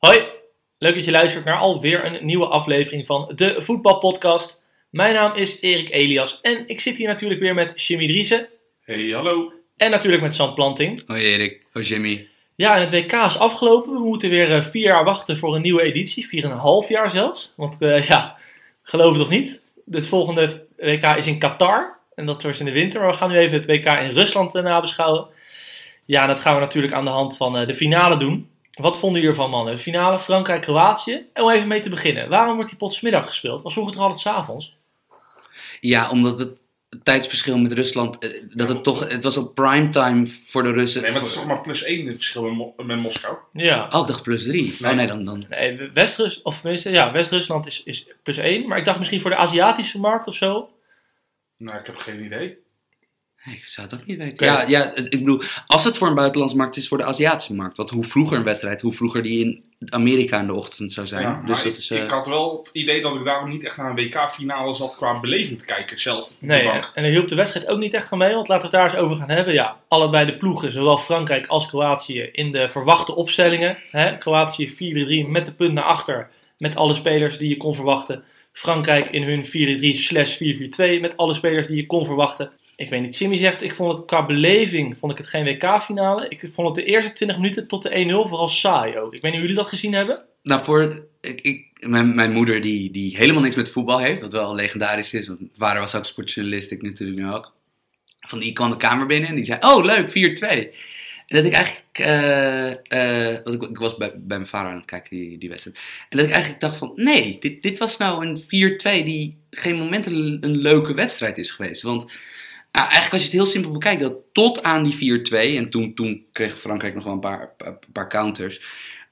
Hoi, leuk dat je luistert naar alweer een nieuwe aflevering van de Voetbalpodcast. Mijn naam is Erik Elias en ik zit hier natuurlijk weer met Jimmy Driessen Hey, hallo. en natuurlijk met Sam Planting. Hoi Erik, hoi Jimmy. Ja, en het WK is afgelopen. We moeten weer eh, vier jaar wachten voor een nieuwe editie. Vier en een half jaar zelfs. Want eh, ja, geloof het of niet. Het volgende WK is in Qatar. En dat was in de winter. Maar we gaan nu even het WK in Rusland eh, nabeschouwen. Ja, en dat gaan we natuurlijk aan de hand van eh, de finale doen. Wat vonden jullie ervan, mannen? De finale Frankrijk-Kroatië. En om even mee te beginnen. Waarom wordt die pot 's middag gespeeld? Was vroeger toch altijd 's avonds? Ja, omdat het tijdsverschil met Rusland, eh, dat het toch, het was op primetime voor de Russen. Nee, maar het is toch maar plus één het verschil met, Mo- met Moskou. Ja. Oh, ik dacht plus drie. Nee. Oh nee, dan, dan. Nee, West-Rus, of tenminste, ja, West-Rusland is, is plus 1. Maar ik dacht misschien voor de Aziatische markt of zo. Nou, ik heb geen idee. Ik zou het ook niet weten. Ja, ja, ik bedoel, als het voor een buitenlandse markt is, voor de Aziatische markt. Want hoe vroeger een wedstrijd, hoe vroeger die in Amerika in de ochtend zou zijn. Ja, dus dat ik, is. eh, ik had wel het idee dat ik daarom niet echt naar een WK-finale zat qua beleving te kijken zelf. Nee, en daar hielp de wedstrijd ook niet echt van mee. Want laten we het daar eens over gaan hebben. Ja, allebei de ploegen, zowel Frankrijk als Kroatië, in de verwachte opstellingen. Hè? Kroatië 4-3 met de punt naar achter. Met alle spelers die je kon verwachten. Frankrijk in hun 4-3 slash 4-4-2 met alle spelers die je kon verwachten. Ik weet niet, Jimmy zegt, ik vond het qua beleving vond ik het geen WK-finale. Ik vond het de eerste 20 minuten tot de 1-0 vooral saai ook. Ik weet niet hoe jullie dat gezien hebben. Nou, voor. Ik, mijn, moeder, die, die helemaal niks met voetbal heeft, wat wel legendarisch is, want vader was ook sportjournalist, ik natuurlijk nu ook. Van die kwam de kamer binnen en die zei: Oh, leuk, 4-2. En dat ik eigenlijk. eh, eh, want ik, ik was bij, bij mijn vader aan het kijken, die, die wedstrijd. En dat ik eigenlijk dacht: van nee, dit, dit was nou een 4-2 die geen moment een, een leuke wedstrijd is geweest. Want ah, eigenlijk, als je het heel simpel bekijkt, dat tot aan die 4-2, en toen, toen kreeg Frankrijk nog wel een paar, een paar counters.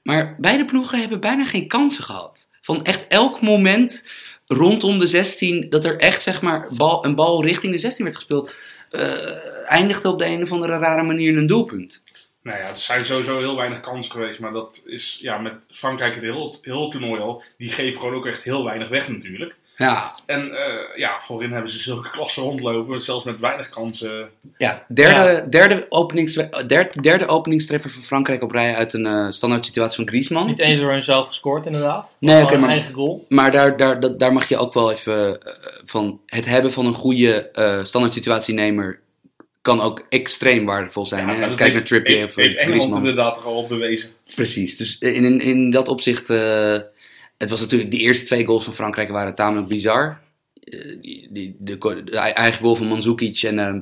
Maar beide ploegen hebben bijna geen kansen gehad. Van echt elk moment rondom de 16, dat er echt zeg maar bal, een bal richting de 16 werd gespeeld, eh, eindigde op de een of andere rare manier in een doelpunt. Nou ja, er zijn sowieso heel weinig kansen geweest. Maar dat is ja, met Frankrijk het heel, heel het toernooi al. Die geven gewoon ook echt heel weinig weg natuurlijk. Ja, En eh, ja, voorin hebben ze zulke klassen rondlopen. Zelfs met weinig kansen. ja derde, Derde, openings, derde, derde openingstreffer van Frankrijk op rij uit een eh, standaard situatie van Griezmann. Niet eens door hunzelf gescoord inderdaad. Nee, oké, maar- eigen goal. Maar daar, daar, dat- daar mag je ook wel even eh, van het hebben van een goede eh standaard situatienemer kan ook extreem waardevol zijn. Ja, Kijk naar Trippier heeft, of heeft Engeland inderdaad er al op bewezen. Precies. Dus in, in, in dat opzicht, eh, het was natuurlijk, de eerste twee goals van Frankrijk waren tamelijk bizar. Eh, die, die, de, de, eigen goal van Mandzukic en, eh,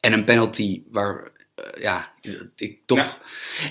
en een penalty waar, ja, ik toch... Ja.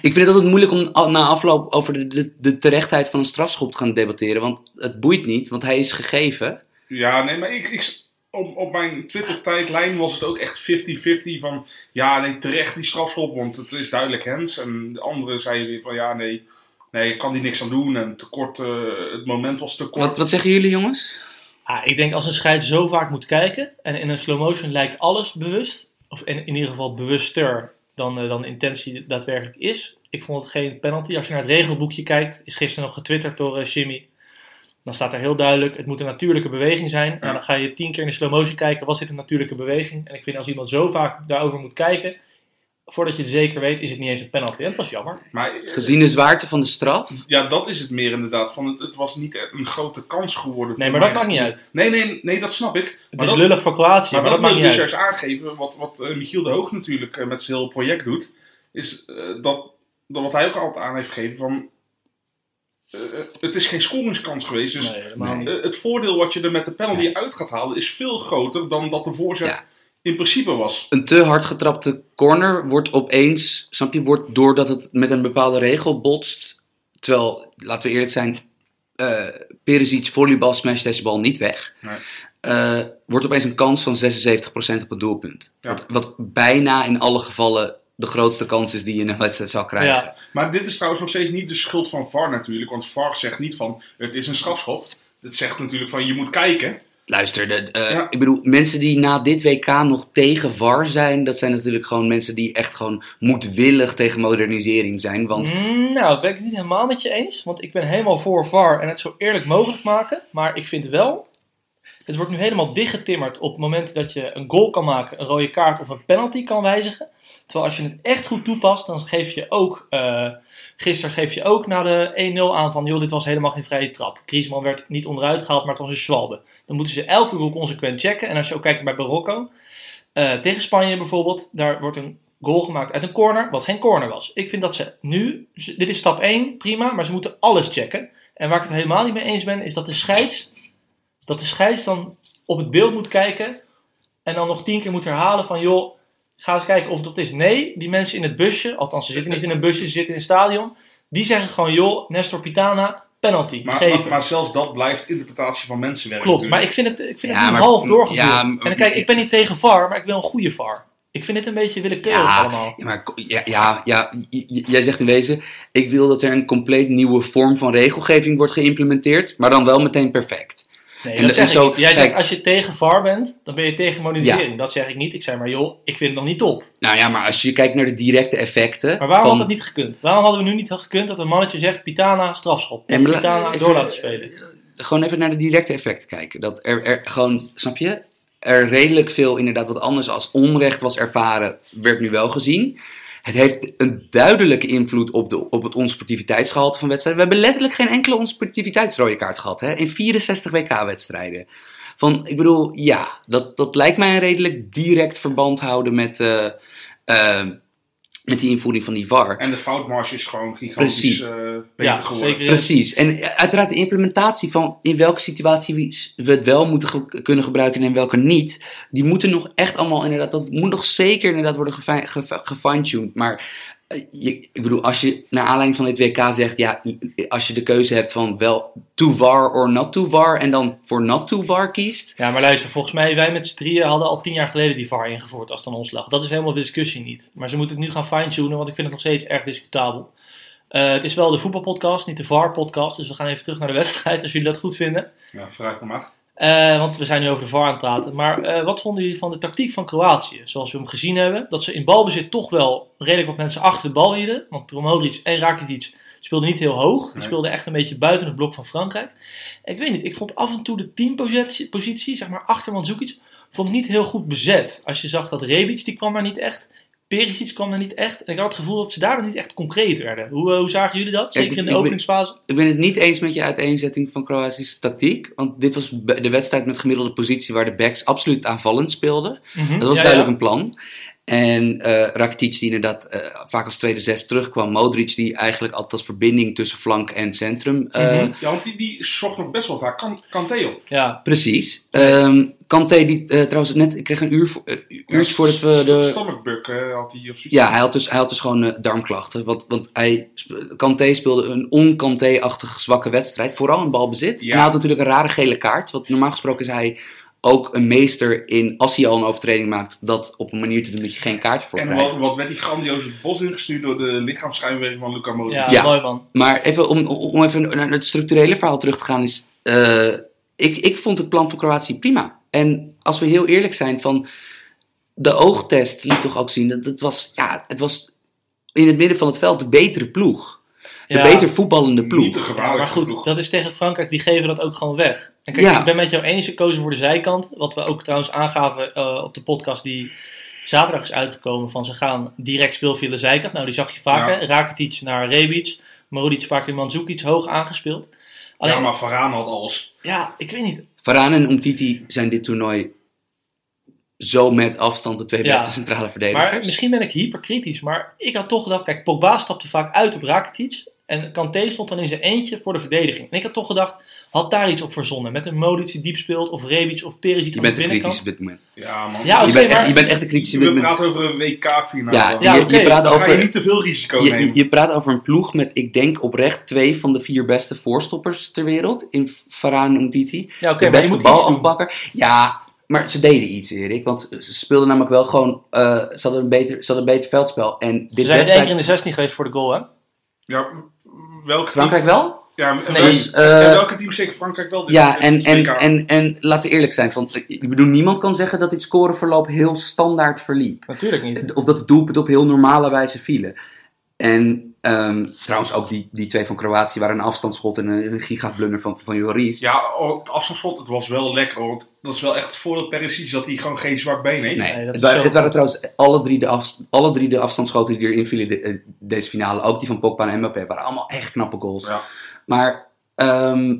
Ik vind het altijd moeilijk om na afloop over de, de, de terechtheid van een strafschop te gaan debatteren. Want het boeit niet, want hij is gegeven. Ja, nee, maar ik, ik, op, op mijn Twitter-tijdlijn was het ook echt 50-50 van... Ja, nee, terecht die strafschop, want het is duidelijk Hens. En de anderen zeiden weer van ja, nee, nee, ik kan die niks aan doen. En tekort, eh het moment was te kort. Wat, wat zeggen jullie jongens? Ah, ik denk als een scheids zo vaak moet kijken en in een slow motion lijkt alles bewust, of in, in ieder geval bewuster dan, eh, dan de intentie daadwerkelijk is. Ik vond het geen penalty. Als je naar het regelboekje kijkt, is gisteren nog getwitterd door eh, Jimmy. Dan staat er heel duidelijk, het moet een natuurlijke beweging zijn. Nou, dan ga je tien keer in de slow motion kijken, was dit een natuurlijke beweging? En ik vind als iemand zo vaak daarover moet kijken, voordat je het zeker weet, is het niet eens een penalty. En dat was jammer. Maar Gezien de zwaarte van de straf. ja, dat is het meer inderdaad. Van het, het was niet een grote kans geworden. Nee, voor maar dat maakt niet uit. Nee, nee, nee, dat snap ik. Het Maar is dat- lullig voor Kroatië, Maar maar, dat dat wil maakt ik niet dus uit. juist aangeven, wat, wat eh, Michiel de Hoog natuurlijk eh, met zijn hele project doet, is eh, dat, dat wat hij ook altijd aan heeft gegeven van, eh, het is geen scoringskans geweest, dus Nee, eh, het voordeel wat je er met de penalty uit gaat halen is veel groter dan dat de voorzet Ja. in principe was. Een te hard getrapte corner wordt opeens, snap je, wordt doordat het met een bepaalde regel botst. Terwijl, laten we eerlijk zijn, eh Perisic volleybal smash deze bal niet weg. Nee. eh, wordt opeens een kans van 76% op het doelpunt. Ja. Wat, wat bijna in alle gevallen de grootste kans is die je in een wedstrijd zal krijgen. Ja. Maar dit is trouwens nog steeds niet de schuld van VAR natuurlijk. Want VAR zegt niet van het is een strafschop. Het zegt natuurlijk van je moet kijken. Luister, de, eh, Ja. ik bedoel, mensen die na dit WK nog tegen VAR zijn, dat zijn natuurlijk gewoon mensen die echt gewoon moedwillig tegen modernisering zijn. Want Mm, nou, dat ben ik het niet helemaal met je eens. Want ik ben helemaal voor VAR en het zo eerlijk mogelijk maken. Maar ik vind wel, het wordt nu helemaal dichtgetimmerd op het moment dat je een goal kan maken, een rode kaart of een penalty kan wijzigen. Terwijl als je het echt goed toepast, dan geef je ook, eh, gisteren geef je ook na de 1-0 aan van, joh, dit was helemaal geen vrije trap. Griezmann werd niet onderuit gehaald, maar het was een zwalbe. Dan moeten ze elke goal consequent checken. En als je ook kijkt bij Marokko, eh, tegen Spanje bijvoorbeeld, daar wordt een goal gemaakt uit een corner, wat geen corner was. Ik vind dat ze nu, dit is stap 1, prima, maar ze moeten alles checken. En waar ik het helemaal niet mee eens ben, is dat de scheids, dat de scheids dan op het beeld moet kijken en dan nog tien keer moet herhalen van, joh, ga eens kijken of dat is. Nee, die mensen in het busje, althans ze zitten niet in een busje, ze zitten in een stadion, die zeggen gewoon, joh, Nestor Pitana, penalty, Maar, geven. maar, maar zelfs dat blijft interpretatie van mensenwerk. Klopt, natuurlijk. maar ik vind het, ik vind Ja, het nu maar- half doorgevoerd. ja, en maar- kijk, ik ben niet tegen VAR, maar ik wil een goede VAR. Ik vind het een beetje willekeurig Ja, allemaal. Ja, maar ja, ja, ja, jij zegt in wezen, ik wil dat er een compleet nieuwe vorm van regelgeving wordt geïmplementeerd, maar dan wel meteen perfect. Nee, En dat dat is zo-. Jij kijk- zegt als je tegen VAR bent, dan ben je tegen modernisering. Dat zeg ik niet. Ik zei maar, joh, ik vind het nog niet top. Nou ja, maar als je kijkt naar de directe effecten. Maar waarom van, had het niet gekund? Waarom hadden we nu niet gekund dat een mannetje zegt, Pitana, strafschop. La- Pitana even- door laten spelen. Gewoon even naar de directe effecten kijken. Dat er, er gewoon, snap je? Er redelijk veel inderdaad wat anders als onrecht was ervaren, werd nu wel gezien. Het heeft een duidelijke invloed op, de, op het onsportiviteitsgehalte van wedstrijden. We hebben letterlijk geen enkele onsportiviteitsrode kaart gehad hè? in 64 WK-wedstrijden. Van, ik bedoel, ja, dat, dat lijkt mij een redelijk direct verband houden met, eh, eh, met die invoering van die VAR. En de foutmarge is gewoon gigantisch Precies. eh, beter Ja, geworden. zeker. Precies. En uiteraard de implementatie van in welke situatie we het wel moeten ge- kunnen gebruiken en in welke niet, die moeten nog echt allemaal inderdaad, dat moet nog zeker inderdaad worden gefi- ge- gefine-tuned. Maar je, ik bedoel, als je naar aanleiding van dit WK zegt, ja, als je de keuze hebt van wel to VAR or not to VAR en dan voor not to VAR kiest, Ja, maar luister, volgens mij, wij met z'n drieën hadden al tien jaar geleden die VAR ingevoerd als het aan ons lag. Dat is helemaal de discussie niet. Maar ze moeten het nu gaan fine-tunen, want ik vind het nog steeds erg discutabel. Eh, het is wel de voetbalpodcast, niet de VAR-podcast. Dus we gaan even terug naar de wedstrijd, als jullie dat goed vinden. Ja, dan maar. Eh, want we zijn nu over de VAR aan het praten. Maar eh, wat vonden jullie van de tactiek van Kroatië? Zoals we hem gezien hebben. Dat ze in balbezit toch wel redelijk wat mensen achter de bal hielden. Want Modric en Rakitic speelden niet heel hoog. Die Nee. speelden echt een beetje buiten het blok van Frankrijk. Ik weet niet, ik vond af en toe de teampositie, positie, zeg maar achter Mandzukic, vond ik niet heel goed bezet. Als je zag dat Rebic, die kwam daar niet echt. Perisic kwam daar niet echt. En ik had het gevoel dat ze daar niet echt concreet werden. Hoe, eh, hoe zagen jullie dat? Ja, ik- Zeker in de ben- openingsfase? Ik ben het niet eens met je uiteenzetting van Kroatische tactiek. Want dit was de wedstrijd met gemiddelde positie waar de backs absoluut aanvallend speelden. Mhm. Dat was Ja, duidelijk ja. een plan. En eh Rakitic die inderdaad eh, vaak als tweede zes terugkwam. Modric die eigenlijk altijd als verbinding tussen flank en centrum. eh, Mhm. Ja, want die, die zocht nog best wel vaak kan, Kanté op. Ja, Precies. Ehm Kanté die eh, trouwens net, ik kreeg een uur, voor, uurtje voordat we de... Stomachbug eh, had hij of zoiets. Ja, hij had dus, hij had dus gewoon darmklachten. Want, want hij, Kanté speelde een on-Kanté-achtige zwakke wedstrijd. Vooral in balbezit. Ja. En hij had natuurlijk een rare gele kaart. Want normaal gesproken is hij ook een meester in, als hij al een overtreding maakt, dat op een manier te doen dat je geen kaart voor En krijgt. wat, wat werd die grandioos het bos ingestuurd door de lichaamsschijnwerking van Luca Modric. ja, Ja. mooi man. Maar even om, om even naar het structurele verhaal terug te gaan is... eh, ik, ik vond het plan van Kroatië prima. En als we heel eerlijk zijn van... De oogtest liet toch ook zien dat het was... Ja, het was in het midden van het veld de betere ploeg. De Ja. beter voetballende ploeg. Ja, maar goed, ploeg. dat is tegen Frankrijk, die geven dat ook gewoon weg. En kijk, Ja. ik ben met jou eens, gekozen voor de zijkant. Wat we ook trouwens aangaven eh, op de podcast die zaterdag is uitgekomen. Van ze gaan direct speel via de zijkant. Nou, die zag je vaker. Rakitic naar Rebic. Marodic, een paar keer Mandzukic hoog aangespeeld. Alleen, ja, ja, maar Varaan had alles. ik weet niet. Varane en Umtiti zijn dit toernooi zo met afstand de twee Ja. beste centrale verdedigers. Maar misschien ben ik hyperkritisch. Maar ik had toch gedacht, kijk, Pogba stapte vaak uit op Rakitic. En Kanté stond dan in zijn eentje voor de verdediging. En ik had toch gedacht, had daar iets op verzonnen. Met een Modric die diep speelt, of Rebic of Perisic Je aan de bent kritisch op dit moment. Ja, man. Ja, Je bent, echt, je bent echt te kritisch op dit We moment. praten over een WK-finale. Ja, Ja, je, je praat Dan ga je over... niet te veel risico Je, nemen. je, je praat over een ploeg met, ik denk oprecht, twee van de vier beste voorstoppers ter wereld. In Varane en Umtiti. Ja, de maar je beste balafpakker. Ja, maar ze deden iets, Erik. Want ze speelden namelijk wel gewoon... eh, ze, hadden een beter, ze hadden een beter veldspel. En Ze dit zijn één keer wedstrijd... in de 16 geweest voor de goal, hè? Ja, welk Frankrijk wel? Ja, Nee. dus, Dus, eh, welke team zeker Frankrijk wel? Ja, en, en, en, en laten we eerlijk zijn. Van, ik bedoel, niemand kan zeggen dat dit scoreverloop heel standaard verliep. Natuurlijk niet. Of dat de doelpunten op heel normale wijze vielen. En ehm, trouwens ook die, die twee van Kroatië waren een afstandsschot en een, een gigablunder van, van Joris. Ja, oh, het afstandsschot, het was wel lekker. hoor. Dat is wel echt het voordeel Perisic dat hij gewoon geen zwak been heeft. Nee, Nee, dat het, is waren, het trouwens alle drie, de af, alle drie de afstandsschoten die erin vielen de- eh, deze finale. Ook die van Pogba en Mbappé waren allemaal echt knappe goals. Ja. Maar ehm,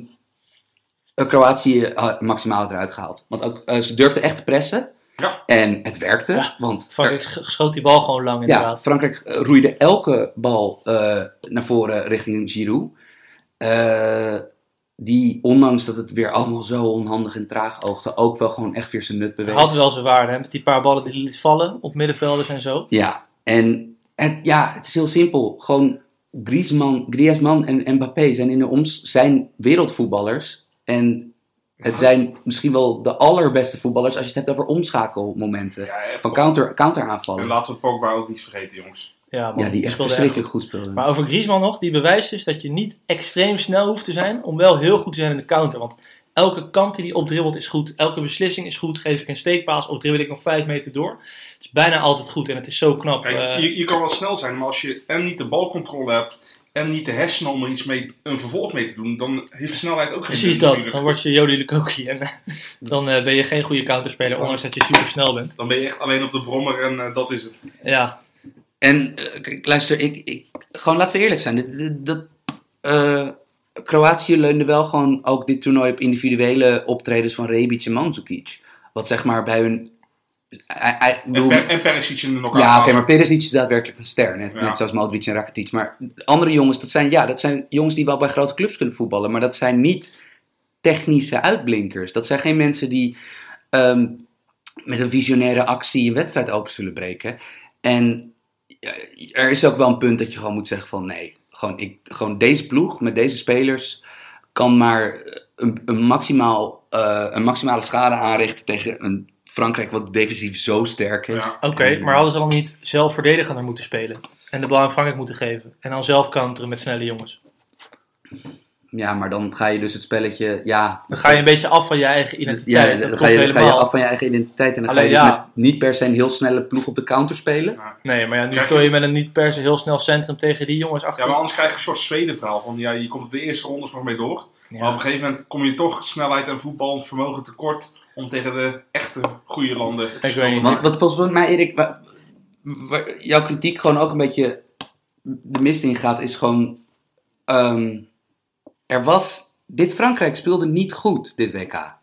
eh, Kroatië had maximaal eruit gehaald. Want ook, eh, ze durfden echt te pressen. Ja. En het werkte. Ja, want Frankrijk sch- schoot die bal gewoon lang Ja, inderdaad. Frankrijk eh, roeide elke bal eh, naar voren richting Giroud. Eh, die, ondanks dat het weer allemaal zo onhandig en traag oogde, ook wel gewoon echt weer zijn nut bewees. Had wel zijn waarde, hè? Met die paar ballen die hij liet vallen op middenvelders en zo. Ja, en het, ja, het is heel simpel. Gewoon Griezmann, Griezmann en Mbappé zijn, in de oms zijn wereldvoetballers. En het zijn misschien wel de allerbeste voetballers als je het hebt over omschakelmomenten. Ja. Van counter, En counteraanvallen. laten we Pogba ook niet vergeten, jongens. Ja, man, Ja, die echt verschrikkelijk goed speelden. Maar over Griezmann nog, die bewijst dus dat je niet extreem snel hoeft te zijn om wel heel goed te zijn in de counter. Want elke kant die hij opdribbelt is goed, elke beslissing is goed. Geef ik een steekpaas of dribbel ik nog vijf meter door. Het is bijna altijd goed en het is zo knap. Kijk, eh, je, je kan wel snel zijn, maar als je en niet de balcontrole hebt en niet de hersenen om er iets mee, een vervolg mee te doen, dan heeft snelheid ook geen precies dat, natuurlijk. dan word je Jody Lukoki en dan eh, ben je geen goede counterspeler, ondanks dat je super snel bent. Dan ben je echt alleen op de brommer en eh, dat is het. Ja, En eh, kijk, luister, ik, ik, gewoon laten we eerlijk zijn. Dat, eh, Kroatië leunde wel gewoon ook dit toernooi op individuele optredens van Rebic en Mandzukic. Wat zeg maar bij hun... I- I- En, en Perisic in de ja, oké, maar Perisic is daadwerkelijk een ster. Net, Ja. net zoals Modric en Rakitic. Maar andere jongens, dat zijn, ja, dat zijn jongens die wel bij grote clubs kunnen voetballen. Maar dat zijn niet technische uitblinkers. Dat zijn geen mensen die ehm, met een visionaire actie een wedstrijd open zullen breken. En er is ook wel een punt dat je gewoon moet zeggen van nee, gewoon, ik, gewoon deze ploeg met deze spelers kan maar een, een, maximaal, eh, een maximale schade aanrichten tegen een Frankrijk wat defensief zo sterk is. Ja. oké, maar hadden ze dan niet zelf verdedigender moeten spelen? En de bal aan Frankrijk moeten geven? En dan zelf counteren met snelle jongens? Ja, maar dan ga je dus het spelletje, ja... Dan ga je een beetje af van je eigen Ja, identiteit. dan dat ga je, dan ga je af van je eigen identiteit en dan ga je dus ja. met niet per se een heel snelle ploeg op de counter spelen. Nee, maar ja, nu speel je- met een niet per se heel snel centrum tegen die jongens achter. Ja, maar anders krijg je een soort Zweden-verhaal van ja, je komt op de eerste rondes nog mee door. Ja. Maar op een gegeven moment kom je toch snelheid en voetbalvermogen tekort om tegen de echte goede landen Ik weet niet. Want wat volgens mij, Erik, wa- waar jouw kritiek gewoon ook een beetje de mist in gaat, is gewoon. ehm, er was. Dit Frankrijk speelde niet goed, dit WK.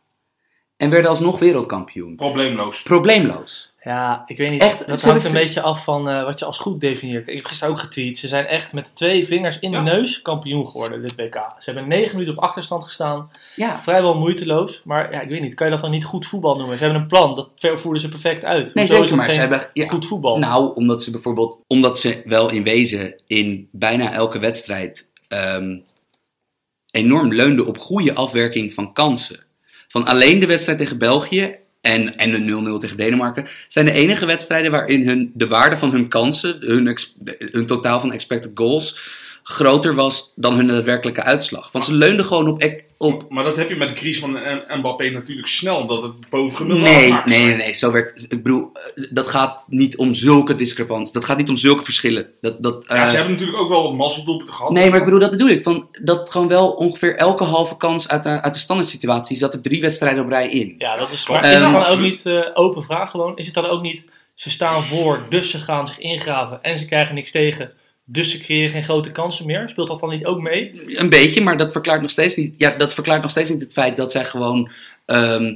En werden alsnog wereldkampioen. Probleemloos. Probleemloos. Ja, ik weet niet. Echt, dat hangt een beetje af van eh, wat je als goed definieert. Ik heb gisteren ook getweet. Ze zijn echt met twee vingers in Ja. de neus kampioen geworden, dit WK. Ze hebben negen minuten op achterstand gestaan. Ja. Vrijwel moeiteloos. Maar ja, ik weet niet. Kan je dat dan niet goed voetbal noemen? Ze hebben een plan. Dat voeren ze perfect uit. Nee, Hoezo zeker, maar ze hebben. ja, goed voetbal. Nou, omdat ze bijvoorbeeld. Omdat ze wel in wezen in bijna elke wedstrijd. ehm, enorm leunden op goede afwerking van kansen. Van alleen de wedstrijd tegen België. En, en de 0-0 tegen Denemarken zijn de enige wedstrijden waarin hun, de waarde van hun kansen, hun, hun totaal van expected goals, groter was dan hun daadwerkelijke uitslag. Want ze leunden gewoon op. op Maar dat heb je met de crisis van Mbappé natuurlijk snel, omdat het bovengemiddeld Nee, afmaakt. nee, nee, nee, zo werkt Ik bedoel, eh, dat gaat niet om zulke discrepanties. Dat gaat niet om zulke verschillen. Dat, dat, Ja, eh, ze hebben natuurlijk ook wel wat mazzeldoelpunten gehad. Nee, maar ik bedoel, dat bedoel ik. Van, dat gewoon wel ongeveer elke halve kans uit de, uit de standaard situatie zat er drie wedstrijden op rij in. Ja, dat is. Klopt. Maar is het Ehm, dan ook niet eh, open vraag gewoon? Is het dan ook niet. Ze staan voor, dus ze gaan zich ingraven en ze krijgen niks tegen. Dus ze creëren geen grote kansen meer. Speelt dat dan niet ook mee? Een beetje, maar dat verklaart nog steeds niet, ja, dat verklaart nog steeds niet het feit dat zij gewoon ehm,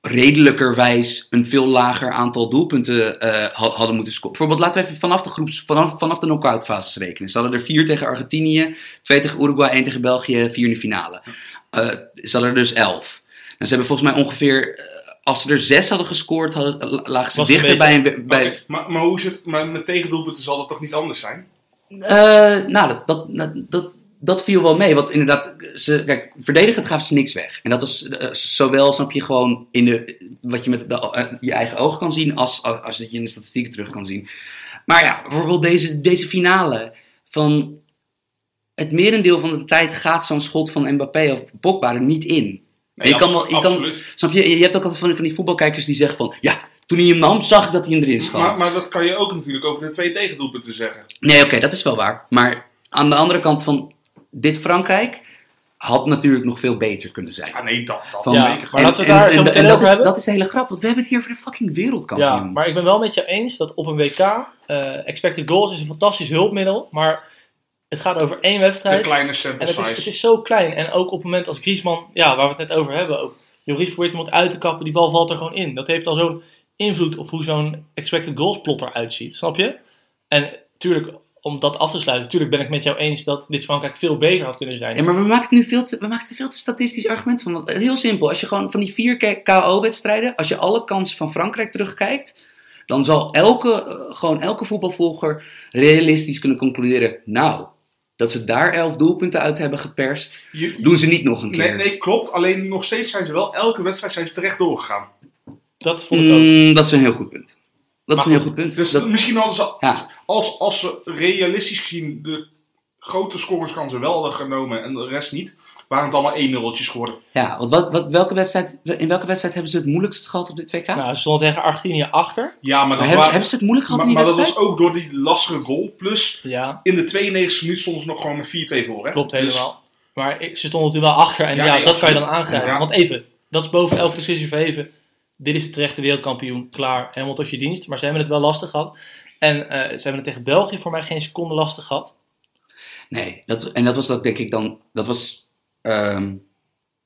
redelijkerwijs een veel lager aantal doelpunten eh, ha- hadden moeten scoren. Bijvoorbeeld laten we even vanaf de, groeps, vanaf, vanaf de knock-out fases rekenen. Ze hadden er vier tegen Argentinië, twee tegen Uruguay, één tegen België, vier in de finale. Eh, ze hadden er dus elf. En ze hebben volgens mij ongeveer, eh, als ze er zes hadden gescoord, hadden, lagen ze Was dichter een bij een... Bij, maar, maar hoe is het? Maar met tegendoelpunten zal dat toch niet anders zijn? Eh, nou, dat, dat, dat, dat, viel wel mee. Want inderdaad, ze, kijk, verdedigend gaven ze niks weg. En dat was eh, zowel, snap je, gewoon in de, wat je met de, eh, je eigen ogen kan zien, als, als, als dat je in de statistieken terug kan zien. Maar ja, bijvoorbeeld deze, deze finale van het merendeel van de tijd gaat zo'n schot van Mbappé of Pogba er niet in. Nee, je kan wel, je kan, snap je, je hebt ook altijd van, van die voetbalkijkers die zeggen van, ja, toen hij hem nam, zag ik dat hij hem erin schoot. Maar, maar dat kan je ook natuurlijk over de twee tegendoelpunten zeggen. Nee, oké, dat is wel waar. Maar aan de andere kant van dit Frankrijk had natuurlijk nog veel beter kunnen zijn. Ja, nee, dat, dat Van- Ja, zeker. maar we daar zo meteen dat, is, hebben. dat is de hele grap, want we hebben het hier over de fucking wereldkampioen. Ja, maar ik ben wel met je eens dat op een WK eh, expected goals is een fantastisch hulpmiddel, maar het gaat over één Te wedstrijd. kleine En sample het is, size. het is zo klein. En ook op het moment als Griezmann, ja, waar we het net over hebben, ook Joris probeert iemand uit te kappen, die bal valt er gewoon in. Dat heeft al zo'n invloed op hoe zo'n expected goals plot eruit ziet, snap je? En natuurlijk, om dat af te sluiten, natuurlijk ben ik met jou eens dat dit Frankrijk veel beter had kunnen zijn. Ja, maar we maken nu veel te, we maken er veel te statistisch argument van. Want, heel simpel, als je gewoon van die vier KO-wedstrijden, als je alle kansen van Frankrijk terugkijkt, dan zal elke, eh, gewoon elke voetbalvolger realistisch kunnen concluderen, nou, dat ze daar elf doelpunten uit hebben geperst, Je- doen ze niet nog een keer. nee, nee, klopt. Alleen nog steeds zijn ze wel, elke wedstrijd zijn ze terecht doorgegaan. Dat vond ik ook. Mm, dat is een heel goed punt. Dat is Maar een heel goed punt. Dus Dat- misschien hadden ze, ja. als, als ze realistisch gezien de grote scoreskansen wel hadden genomen en de rest niet, waren het allemaal 1 0 geworden. Ja, want wat, wat, welke wedstrijd, in welke wedstrijd hebben ze het moeilijkst gehad op dit WK? Nou, ze stonden tegen Argentinië achter. Ja, maar maar dat, hebben, ze- waren- hebben ze het moeilijk gehad maar, in die maar dat wedstrijd? was ook door die lastige goal. Plus, Ja, in de 92 minuut stonden ze nog gewoon met 4-2 voor. Hè? klopt Dus- helemaal. Maar ik, ze stonden natuurlijk wel achter. En Ja, ja, nee, dat kan je dan aangrijpen. Ja. Want even, dat is boven elke discussie verheven. Dit is de terechte wereldkampioen. Klaar, helemaal tot je dienst. Maar ze hebben het wel lastig gehad. En eh, ze hebben het tegen België voor mij geen seconde lastig gehad. Nee, dat, en dat was dat denk ik dan. Dat was. ehm,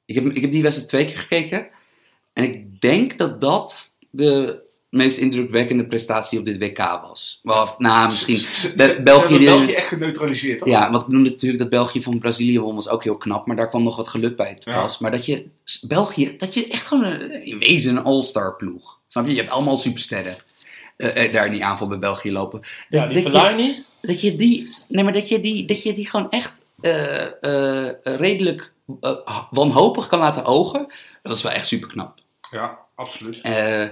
ik, heb, ik heb die wedstrijd twee keer gekeken. En ik denk dat dat de meest indrukwekkende prestatie op dit WK was. Wel, nou, misschien. Be- België België echt geneutraliseerd. toch? Ja, want ik noemde natuurlijk dat België van Brazilië won, was ook heel knap. Maar daar kwam nog wat geluk bij te Ja. pas. Maar dat je. België, dat je echt gewoon een, in wezen een all-star ploeg. Snap je? Je hebt allemaal supersterren. eh, eh, daar in die aanval bij België lopen. Ja, die dat, je, Fellaini. dat je die. Nee, maar dat je die, dat je die gewoon echt eh, redelijk wanhopig kan laten ogen. Dat is wel echt super knap. Ja, absoluut. Eh,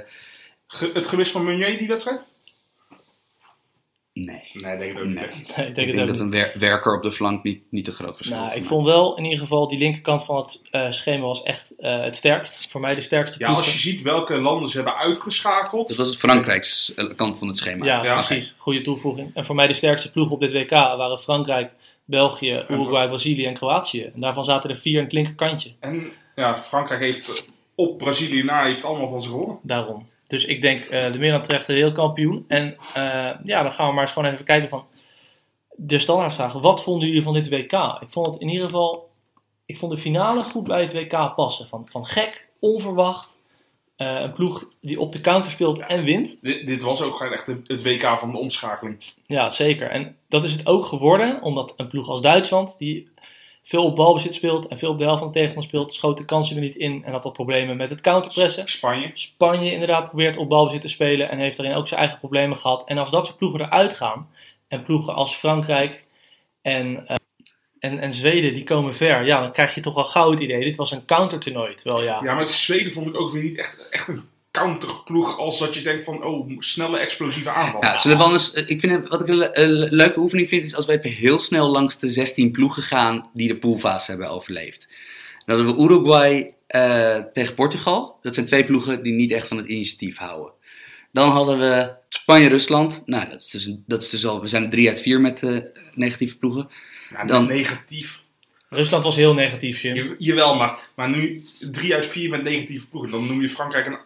Ge- het gemis van Meunier, die wedstrijd? nee. Nee, denk ik ook Nee. niet. Nee, ik Ik denk dat niet. een wer- werker op de flank niet, niet te groot verschil Nou, is ik vond wel in ieder geval die linkerkant van het eh, schema was echt eh, het sterkst. Voor mij de sterkste Ja, als je ziet welke landen ze hebben uitgeschakeld. Dat was het Frankrijks eh, kant van het schema. Ja, Ja, precies. Goede toevoeging. En voor mij de sterkste ploeg op dit WK waren Frankrijk, België, Uruguay, Brazilië en Kroatië. En daarvan zaten er vier aan het linkerkantje. En ja, Frankrijk heeft op Brazilië na heeft allemaal van ze gewonnen. Daarom. Dus ik denk eh, de meer dan terechte wereldkampioen. En eh, ja, dan gaan we maar eens gewoon even kijken van de standaardvraag. Wat vonden jullie van dit WK? Ik vond het in ieder geval, ik vond de finale goed bij het WK passen. Van, van gek, onverwacht. eh, een ploeg die op de counter speelt en wint. Dit, dit was ook gewoon echt het- het WK van de omschakeling. Ja, zeker. En dat is het ook geworden, omdat een ploeg als Duitsland, die veel op balbezit speelt en veel op de helft van de tegenstander speelt, schoot de kansen er niet in en had wat problemen met het counterpressen. Spanje. Spanje inderdaad probeert op balbezit te spelen en heeft daarin ook zijn eigen problemen gehad. En als dat soort ploegen eruit gaan, en ploegen als Frankrijk en, eh, en, en Zweden, die komen ver, ja, dan krijg je toch wel gauw het idee, dit was een countertoernooi. Terwijl ja, Ja, maar Zweden vond ik ook weer niet echt, echt een counterploeg als dat je denkt van, oh, snelle explosieve aanval. Ja, zullen we anders, eh, ik vind het, wat ik een le- een leuke oefening vind, is als we even heel snel langs de 16 ploegen gaan die de poolfase hebben overleefd. Dan hadden we Uruguay eh, tegen Portugal. Dat zijn twee ploegen die niet echt van het initiatief houden. Dan hadden we Spanje-Rusland. Nou, dat is, dus, dat is dus al, we zijn 3 uit 4 met eh, negatieve ploegen. Ja, dan- negatief. Rusland was heel negatief, Jim. Je- jawel, maar, maar nu drie uit vier met negatieve ploegen. Dan noem je Frankrijk een...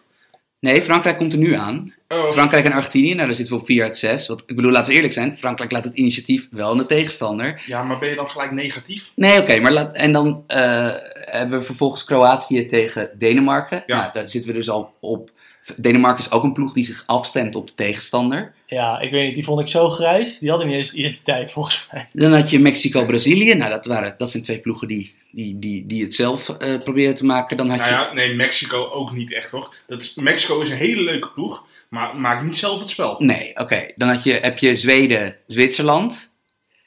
Nee, Frankrijk komt er nu aan. Oh, Frankrijk en Argentinië, nou daar zitten we op 4 uit 6. Want ik bedoel, laten we eerlijk zijn, Frankrijk laat het initiatief wel aan de tegenstander. Ja, maar ben je dan gelijk negatief? Nee, oké, maar laat, en dan eh, hebben we vervolgens Kroatië tegen Denemarken. Ja. Nou, daar zitten we dus al op. Denemarken is ook een ploeg die zich afstemt op de tegenstander. Ja, ik weet niet, die vond ik zo grijs. Die hadden niet eens identiteit volgens mij. Dan had je Mexico-Brazilië. Nou, dat, waren, dat zijn twee ploegen die, die, die, die het zelf eh proberen te maken. Dan had Nou je... ja, nee, Mexico ook niet echt hoor. Dat is, Mexico is een hele leuke ploeg, maar maakt niet zelf het spel. Nee, oké. Dan had je, heb je Zweden, Zwitserland.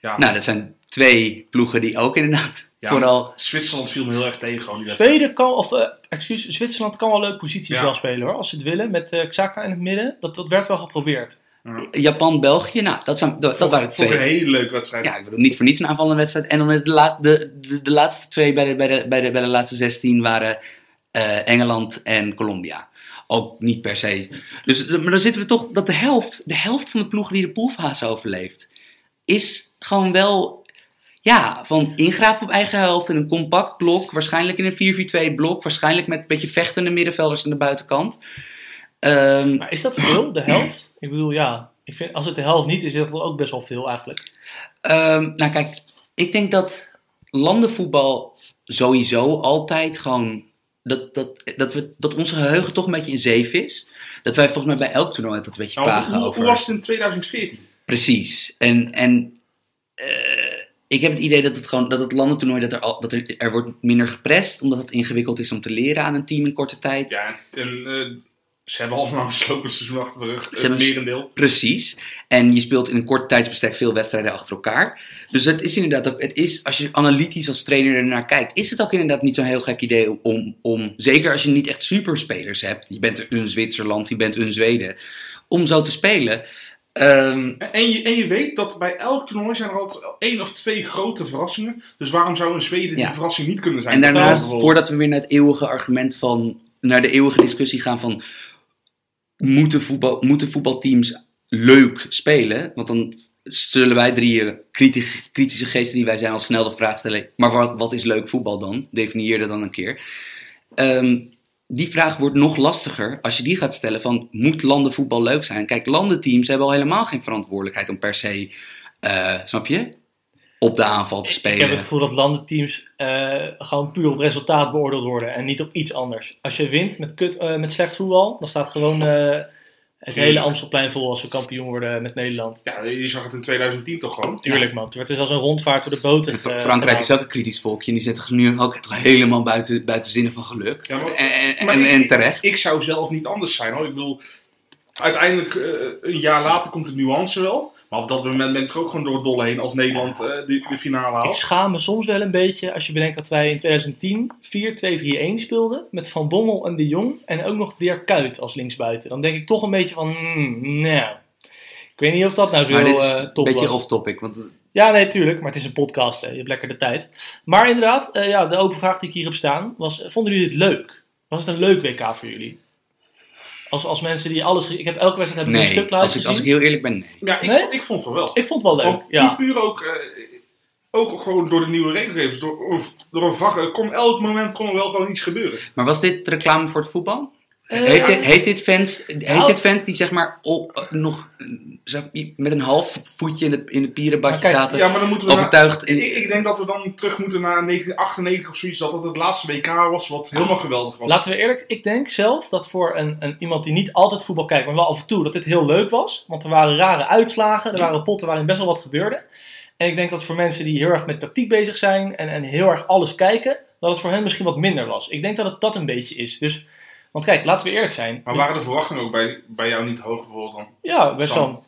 Ja. Nou, dat zijn twee ploegen die ook inderdaad Ja. vooral... Zwitserland viel me heel erg tegen gewoon die wedstrijd. Zweden kan, of eh, excuus, Zwitserland kan wel leuk posities Ja. wel spelen hoor, als ze het willen. Met eh Xhaka in het midden, dat, dat werd wel geprobeerd. Japan, België. Nou, dat, zijn, dat, dat waren ik twee... een hele leuke wedstrijd. Ja, ik bedoel, niet voor niets een aanvallende wedstrijd. En dan de, de, de, de laatste twee bij de, bij, de, bij, de, bij de laatste 16 waren eh, Engeland en Colombia. Ook niet per se. Dus, maar dan zitten we toch dat de helft, de helft van de ploegen die de poolfase overleeft, is gewoon wel, ja, van ingraven op eigen helft in een compact blok. Waarschijnlijk in een 4-4-2 blok. Waarschijnlijk met een beetje vechtende middenvelders aan de buitenkant. Ehm, Maar is dat veel, de helft? Ik bedoel, ja, ik vind, als het de helft niet is, is dat ook best wel veel eigenlijk. Ehm, nou kijk, ik denk dat landenvoetbal sowieso altijd gewoon... Dat, dat, dat, we, dat onze geheugen toch een beetje in zeef is. Dat wij volgens mij bij elk toernooi dat een beetje Nou, klagen hoe, over... hoe was het in 2014? Precies. En, en eh, ik heb het idee dat het gewoon dat het landentoernooi dat er, al, dat er, er wordt minder geprest, omdat het ingewikkeld is om te leren aan een team in korte tijd. Ja, en eh, ze hebben allemaal een slopend seizoen achter de rug. Ze Het merendeel. Precies. En je speelt in een kort tijdsbestek veel wedstrijden achter elkaar. Dus het is inderdaad ook, het is, als je analytisch als trainer ernaar kijkt, is het ook inderdaad niet zo'n heel gek idee om, om, zeker als je niet echt superspelers hebt, je bent een Zwitserland, je bent een Zweden, om zo te spelen. Ehm, En je, en je weet dat bij elk toernooi zijn er altijd één of twee grote verrassingen. Dus waarom zou een Zweden die Ja. verrassing niet kunnen zijn? En daarnaast, voordat we weer naar het eeuwige argument van, naar de eeuwige discussie gaan van, moeten, voetbal, moeten voetbalteams leuk spelen? Want dan zullen wij drieën kritisch, kritische geesten die wij zijn al snel de vraag stellen, maar wat, wat is leuk voetbal dan? Definieer dat dan een keer. Ehm, die vraag wordt nog lastiger als je die gaat stellen van, moet landenvoetbal leuk zijn? Kijk, landenteams hebben al helemaal geen verantwoordelijkheid om per se, eh, snap je? Op de aanval te Ik spelen. heb het gevoel dat landenteams eh, gewoon puur op resultaat beoordeeld worden en niet op iets anders. Als je wint met, kut, eh, met slecht voetbal, dan staat gewoon het hele Amstelplein vol als we kampioen worden met Nederland. Ja, je zag het in 2010 toch gewoon. Tuurlijk man, het is als een rondvaart door de boten. En eh, Frankrijk gedaan. is ook een kritisch volkje en die zitten nu ook helemaal buiten, buiten zinnen van geluk. Ja, maar- en, en, Maar en, ik- en terecht. Ik zou zelf niet anders zijn hoor. Ik bedoel, uiteindelijk eh, een jaar later komt de nuance wel. Maar op dat moment ben ik er ook gewoon door het dolle heen als Nederland eh, de, de finale Ik haalt. schaam me soms wel een beetje als je bedenkt dat wij in 2010 4-2-3-1 speelden. Met Van Bommel en De Jong. En ook nog Dirk Kuyt als linksbuiten. Dan denk ik toch een beetje van, hmm, nou. Ik weet niet of dat nou zo dit is eh, een top beetje off-topic. Want Ja, nee, tuurlijk. Maar het is een podcast. Hè. Je hebt lekker de tijd. Maar inderdaad, eh, ja, de open vraag die ik hier heb staan was... eh, Vonden jullie het leuk? Was het een leuk WK voor jullie? Als, als mensen die alles... Ik heb elke wedstrijd heb ik een nee, stuk live als ik, als ik gezien. heel eerlijk ben, nee. Ja, ik, Nee? vond- ik vond het wel. Ik vond het wel leuk, Want ja. Puur ook, eh, ook gewoon door de nieuwe regelgevers. Door, door een vak, kon elk moment kon er wel gewoon iets gebeuren. Maar was dit reclame voor het voetbal? Eh, heeft, dit, heeft, dit fans, heeft dit fans die zeg maar op, eh, nog zeg, met een half voetje in, de, in het pierenbadje kijk, zaten? Ja, maar dan moeten we naar- overtuigd. in- ik, ik denk dat we dan terug moeten naar 1998 of zoiets. Dat het het laatste WK was wat helemaal geweldig was. Laten we eerlijk, ik denk zelf dat voor een, een, iemand die niet altijd voetbal kijkt, maar wel af en toe, dat dit heel leuk was. Want er waren rare uitslagen, er waren potten waarin best wel wat gebeurde. En ik denk dat voor mensen die heel erg met tactiek bezig zijn en, en heel erg alles kijken, dat het voor hen misschien wat minder was. Ik denk dat het dat een beetje is. Dus, want kijk, laten we eerlijk zijn. Maar waren de verwachtingen ook bij, bij jou niet hoog bijvoorbeeld dan? Ja, best wel.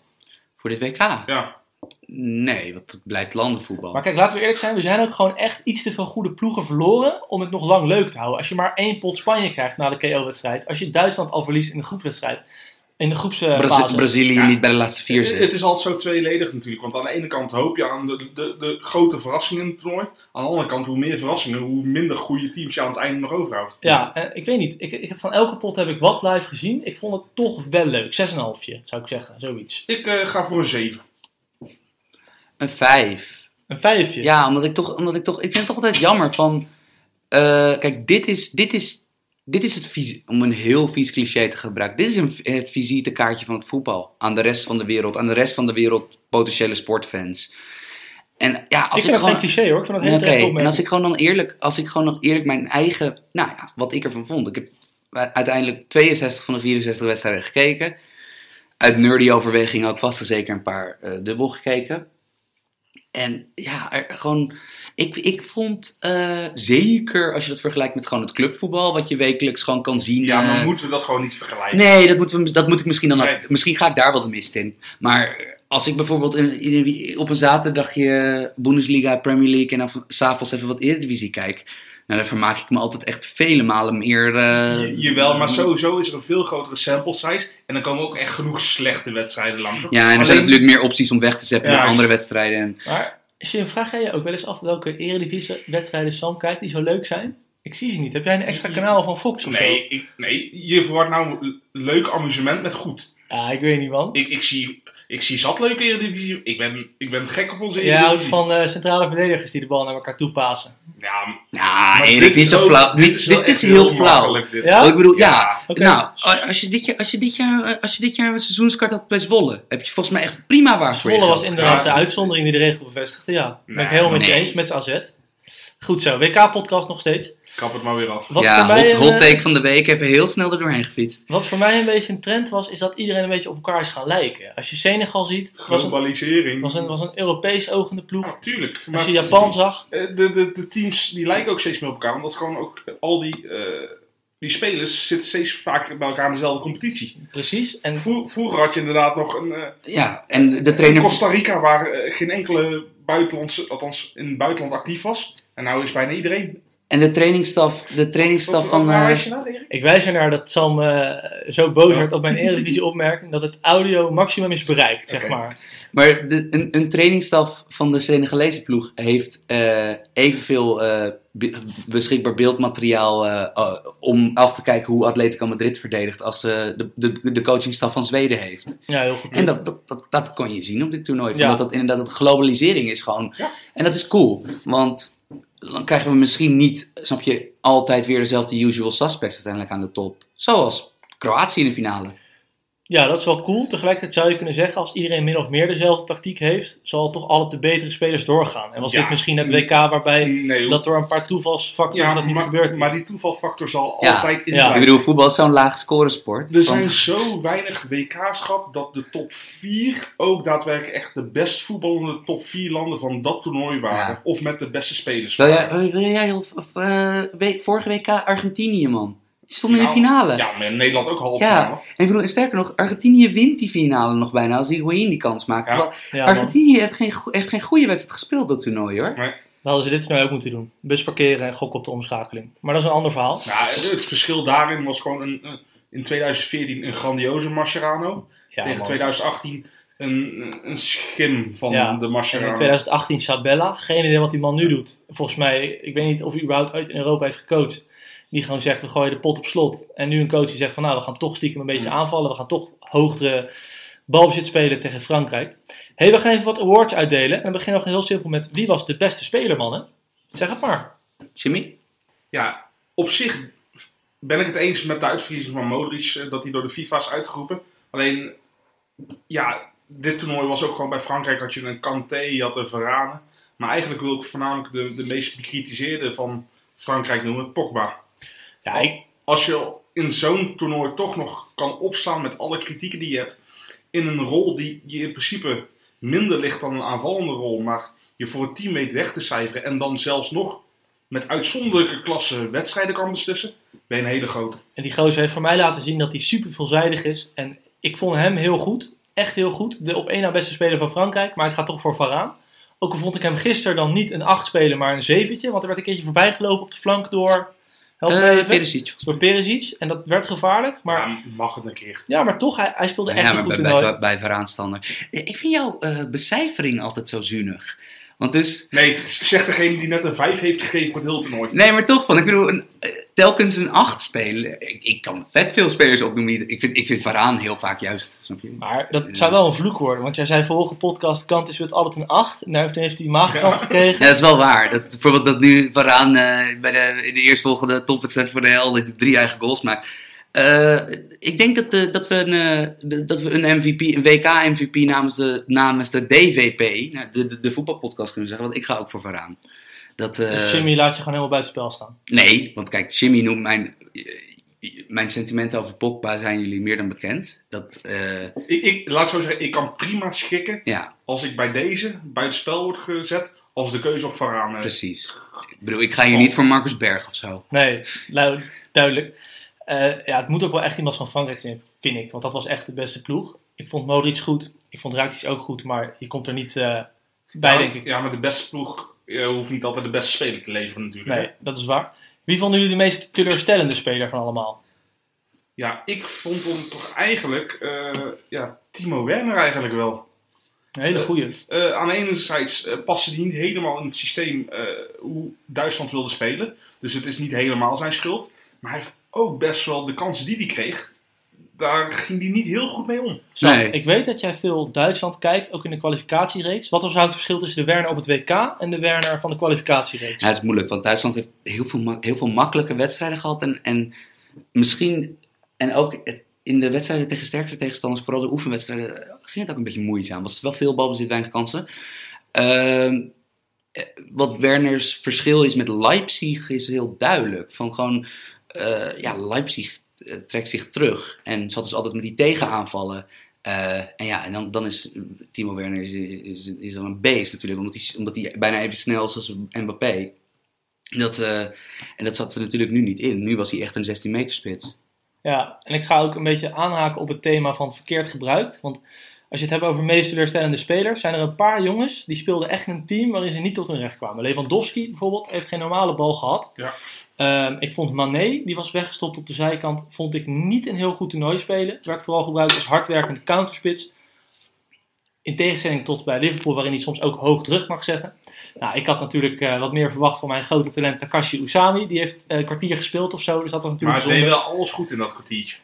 Voor dit WK? Ja. Nee, want het blijft landenvoetbal. Maar kijk, laten we eerlijk zijn, we zijn ook gewoon echt iets te veel goede ploegen verloren om het nog lang leuk te houden. Als je maar één pot Spanje krijgt na de KO-wedstrijd, als je Duitsland al verliest in de groepswedstrijd, in de groepsfase. Brazi- Brazilië Ja. niet bij de laatste vier Het, zit. het is altijd zo tweeledig natuurlijk. Want aan de ene kant hoop je aan de, de, de grote verrassingen in het toernooi. Aan de andere kant, hoe meer verrassingen, hoe minder goede teams je aan het einde nog overhoudt. Ja, en ik weet niet. Ik, ik heb van elke pot heb ik wat live gezien. Ik vond het toch wel leuk. 6,5 zou ik zeggen, zoiets. Ik eh, ga voor een 7. Een vijf. Een vijfje. Ja, omdat ik toch, omdat ik toch, ik vind het toch altijd jammer van, eh, kijk, dit is, dit is, dit is het vies, om een heel vies cliché te gebruiken. Dit is een, het visitekaartje van het voetbal aan de rest van de wereld, aan de rest van de wereld potentiële sportfans. En ja, als ik ik, gewoon. cliché hoor. Ik vind dat Nee, heel Oké, terecht en als ik gewoon dan eerlijk, als ik gewoon nog eerlijk mijn eigen, nou ja, wat ik ervan vond. Ik heb uiteindelijk 62 van de 64 wedstrijden gekeken. Uit nerdy overweging ook vast en zeker een paar eh, dubbel gekeken. En ja, er, gewoon, ik, ik vond eh, zeker als je dat vergelijkt met gewoon het clubvoetbal, wat je wekelijks gewoon kan zien. Ja, maar eh, moeten we dat gewoon niet vergelijken? Nee, dat, moeten we, dat moet ik misschien dan. Nee. Misschien ga ik daar wel de mist in. Maar als ik bijvoorbeeld in, in een- op een zaterdagje Bundesliga, Premier League en dan s'avonds even wat Eredivisie kijk. Nou, dan vermaak ik me altijd echt vele malen meer. eh, Je- Jawel, maar sowieso is er een veel grotere sample size. En dan komen ook echt genoeg slechte wedstrijden langs. Ja, en er zijn Alleen- natuurlijk meer opties om weg te zetten Ja, naar andere wedstrijden. En, Maar Jim, vraag jij je ook wel eens af welke eredivisie-wedstrijden Sam kijkt die zo leuk zijn? Ik zie ze niet. Heb jij een extra kanaal van Fox of Nee, ik, nee, je verwaart nou leuk amusement met goed. zo? Ja, ik weet niet man. Ik, ik, zie, ik zie zat leuke Eredivisie. Ik ben, ik ben gek op onze Jij houdt Eredivisie. van eh, centrale verdedigers die de bal naar elkaar toe pasen. Ja, nou, maar Erik, dit is zo ook- flauw. Dit, is dit heel flauw. Ja? Ik bedoel, ja. Ja. Nou, als je, dit jaar, als, je dit jaar, als je dit jaar een seizoenskaart had bij Zwolle, heb je volgens mij echt prima waar voor je Zwolle was inderdaad Ja. de uitzondering die de regel bevestigde. Ja, ben ik Nee, helemaal met je nee. eens met AZ. Goed zo, WK-podcast nog steeds. Kap het maar weer af. Wat ja, hot, eh, take van de week. Even heel snel er doorheen gefietst. Wat voor mij een beetje een trend was, is dat iedereen een beetje op elkaar is gaan lijken. Als je Senegal ziet, was een, Globalisering. was een, was een Europees ogende ploeg. Natuurlijk. Als Maar je Japan zag, eh, de, de, de teams die lijken ook steeds meer op elkaar. Omdat gewoon ook al die, eh, die spelers zitten steeds vaker bij elkaar in dezelfde competitie. precies. En En vro- vroeger had je inderdaad nog een... eh, Ja, en de in trainer... Costa Rica waar geen enkele buitenlandse, althans in het buitenland actief was. En nou is bijna iedereen. En de trainingsstaf, de trainingsstaf Wat- van... wat- waar eh, wijs je naar, Erik? ik wijs ernaar dat Sam eh, zo boos werd op mijn Eredivisie opmerking dat het audio maximum is bereikt, zeg maar. maar de, een, een trainingsstaf van de Senegalese ploeg heeft eh, evenveel eh, be- beschikbaar beeldmateriaal eh, eh, om af te kijken hoe Atletico Madrid verdedigt als eh, de, de, de coachingstaf van Zweden heeft. Ja, heel goed. En dat, dat, dat, dat kon je zien op dit toernooi. Ja. Omdat dat inderdaad het globalisering is gewoon. Ja. En dat is cool. Want dan krijgen we misschien niet, snap je, altijd weer dezelfde usual suspects uiteindelijk aan de top. Zoals Kroatië in de finale. Ja, dat is wel cool. Tegelijkertijd zou je kunnen zeggen, als iedereen min of meer dezelfde tactiek heeft, zal toch alle de betere spelers doorgaan. En was Ja. dit misschien het WK waarbij Nee, dat door een paar toevalsfactors ja, dat niet maar, gebeurd is? maar die toevalfactor zal Ja. altijd in. Ik bedoel, voetbal is zo'n laag scoresport. Er Van- zijn zo weinig WK-schap dat de top 4 ook daadwerkelijk echt de best voetballende top 4 landen van dat toernooi waren. Ja. Of met de beste spelers Wil jij, wil jij of, of, eh, vorige week Argentinië, man. Die stond in de finale. Ja, maar in Nederland ook half Ja, finale. en ik bedoel, en sterker nog, Argentinië wint die finale nog bijna als die Higuaín die kans maakt. Ja. Terwijl Ja. Argentinië heeft geen, heeft geen goede wedstrijd gespeeld dat toernooi, hoor. Dan hadden ze dit nou ook moeten doen. Bus parkeren en gokken op de omschakeling. Maar dat is een ander verhaal. Nou, het verschil daarin was gewoon een, in 2014 een grandioze Mascherano. Ja, tegen man. 2018 een, een schim van Ja, de En Mascherano. in 2018 Sabella, geen idee wat die man nu doet. Volgens mij, ik weet niet of hij überhaupt uit in Europa heeft gecoacht. Die gewoon zegt, we gooien de pot op slot. En nu een coach die zegt van, nou, we gaan toch stiekem een beetje Mm. aanvallen. We gaan toch hogere balbezit spelen tegen Frankrijk. hey, we gaan even wat awards uitdelen. En dan beginnen we heel simpel met, wie was de beste speler, mannen? Zeg het maar. Jimmy? Ja, op zich ben ik het eens met de uitverkiezing van Modric, eh, dat hij door de FIFA is uitgeroepen. Alleen, ja, dit toernooi was ook gewoon bij Frankrijk, had je een Kanté, je had een Varane. Maar eigenlijk wil ik voornamelijk de, de meest bekritiseerde van Frankrijk noemen, Pogba. Ja, ik, Als je in zo'n toernooi toch nog kan opstaan met alle kritieken die je hebt, in een rol die je in principe minder ligt dan een aanvallende rol, maar je voor het team weet weg te cijferen en dan zelfs nog met uitzonderlijke klasse wedstrijden kan beslissen, ben je een hele grote. En die gozer heeft voor mij laten zien dat hij super veelzijdig is. En ik vond hem heel goed. Echt heel goed. De op één na beste speler van Frankrijk. Maar ik ga toch voor Varaan. Ook al vond ik hem gisteren dan niet een 8 spelen, maar een zeventje. Want er werd een keertje voorbij gelopen op de flank door... Help me Eh even. Perisic. Door Perisic. En dat werd gevaarlijk. Maar mag het een keer. ja, maar toch, hij, hij speelde echt Ja, een maar goed bij, bij, bij Veraanstander. Ik vind jouw eh, becijfering altijd zo zuinig. Want dus, Nee, zeg degene die net een 5 heeft gegeven voor het hele toernooi. nee, maar toch, van, ik bedoel, een, eh, telkens een 8 spelen. Ik, ik kan vet veel spelers opnoemen. die- Ik vind, ik vind Varaan heel vaak juist, snap je? Maar dat zou wel een vloek worden, want jij zei vorige podcast, Kant is met altijd een 8. En daar heeft, heeft hij maagkramp gekregen. Ja, dat is wel waar. Dat, bijvoorbeeld dat nu Varaan eh, bij de, in de eerstvolgende topwedstrijd voor de hel drie eigen goals maakt. Eh, ik denk dat, de, dat, we een, eh, de- dat we een MVP, een WK-MVP namens de, namens de DVP, nou, de, de, de voetbalpodcast kunnen zeggen, want ik ga ook voor Varaan. Dat, eh, Dus Jimmy laat je gewoon helemaal buiten spel staan. Nee, want kijk, Jimmy noemt mijn, eh, mijn sentimenten over Pogba zijn jullie meer dan bekend. Dat, eh, Ik, ik, laat ik zo zeggen, ik kan prima schikken ja, als ik bij deze buitenspel word gezet, als de keuze op Varaan is. precies. Ik bedoel, ik ga hier niet voor Marcus Berg of zo. Nee, nou, duidelijk. Eh, ja, het moet ook wel echt iemand van Frankrijk zijn, vind ik. Want dat was echt de beste ploeg. Ik vond Modric goed. Ik vond Rakitic ook goed. Maar je komt er niet eh, bij, Ja, denk ik. Ja, maar de beste ploeg eh, hoeft niet altijd de beste speler te leveren natuurlijk. Nee, dat is waar. Wie vonden jullie de meest teleurstellende speler van allemaal? Ja, ik vond hem toch eigenlijk, ja, Timo Werner eigenlijk wel. Een hele goeie. Eh, aan de ene zijde paste hij niet helemaal in het systeem hoe Duitsland wilde spelen. Dus het is niet helemaal zijn schuld. Maar hij heeft ook best wel de kansen die hij kreeg. Daar ging hij niet heel goed mee om. Sam, Nee. ik weet dat jij veel Duitsland kijkt, ook in de kwalificatiereeks. Wat was nou het verschil tussen de Werner op het WK en de Werner van de kwalificatiereeks? Ja, het is moeilijk, want Duitsland heeft heel veel, heel veel makkelijke wedstrijden gehad. En, en misschien, en ook het- in de wedstrijden tegen sterkere tegenstanders, vooral de oefenwedstrijden, ging het ook een beetje moeizaam. Was het wel veel balbezit, weinig kansen. Ehm, eh, wat Werners verschil is met Leipzig is heel duidelijk. Van gewoon, eh, ja, Leipzig eh, trekt zich terug en zat dus altijd met die tegenaanvallen. Eh, en ja, en dan, dan is Timo Werner is, is, is dan een beest natuurlijk, omdat hij, omdat hij bijna even snel is als Mbappé. Dat, eh, en dat zat er natuurlijk nu niet in. Nu was hij echt een 16 meter spits. Ja, en ik ga ook een beetje aanhaken op het thema van verkeerd gebruikt. Want als je het hebt over meest teleurstellende spelers, zijn er een paar jongens die speelden echt in een team waarin ze niet tot hun recht kwamen. Lewandowski bijvoorbeeld heeft geen normale bal gehad. Ja. Ehm, ik vond Mané, die was weggestopt op de zijkant, vond ik niet een heel goed toernooi spelen. Werd vooral gebruikt als hardwerkende counterspits. In tegenstelling tot bij Liverpool, waarin hij soms ook hoog terug mag zetten. Nou, ik had natuurlijk eh, wat meer verwacht van mijn grote talent Takashi Usami. Die heeft een kwartier gespeeld of zo, dus dat was Maar natuurlijk hij deed wel alles goed in dat kwartiertje.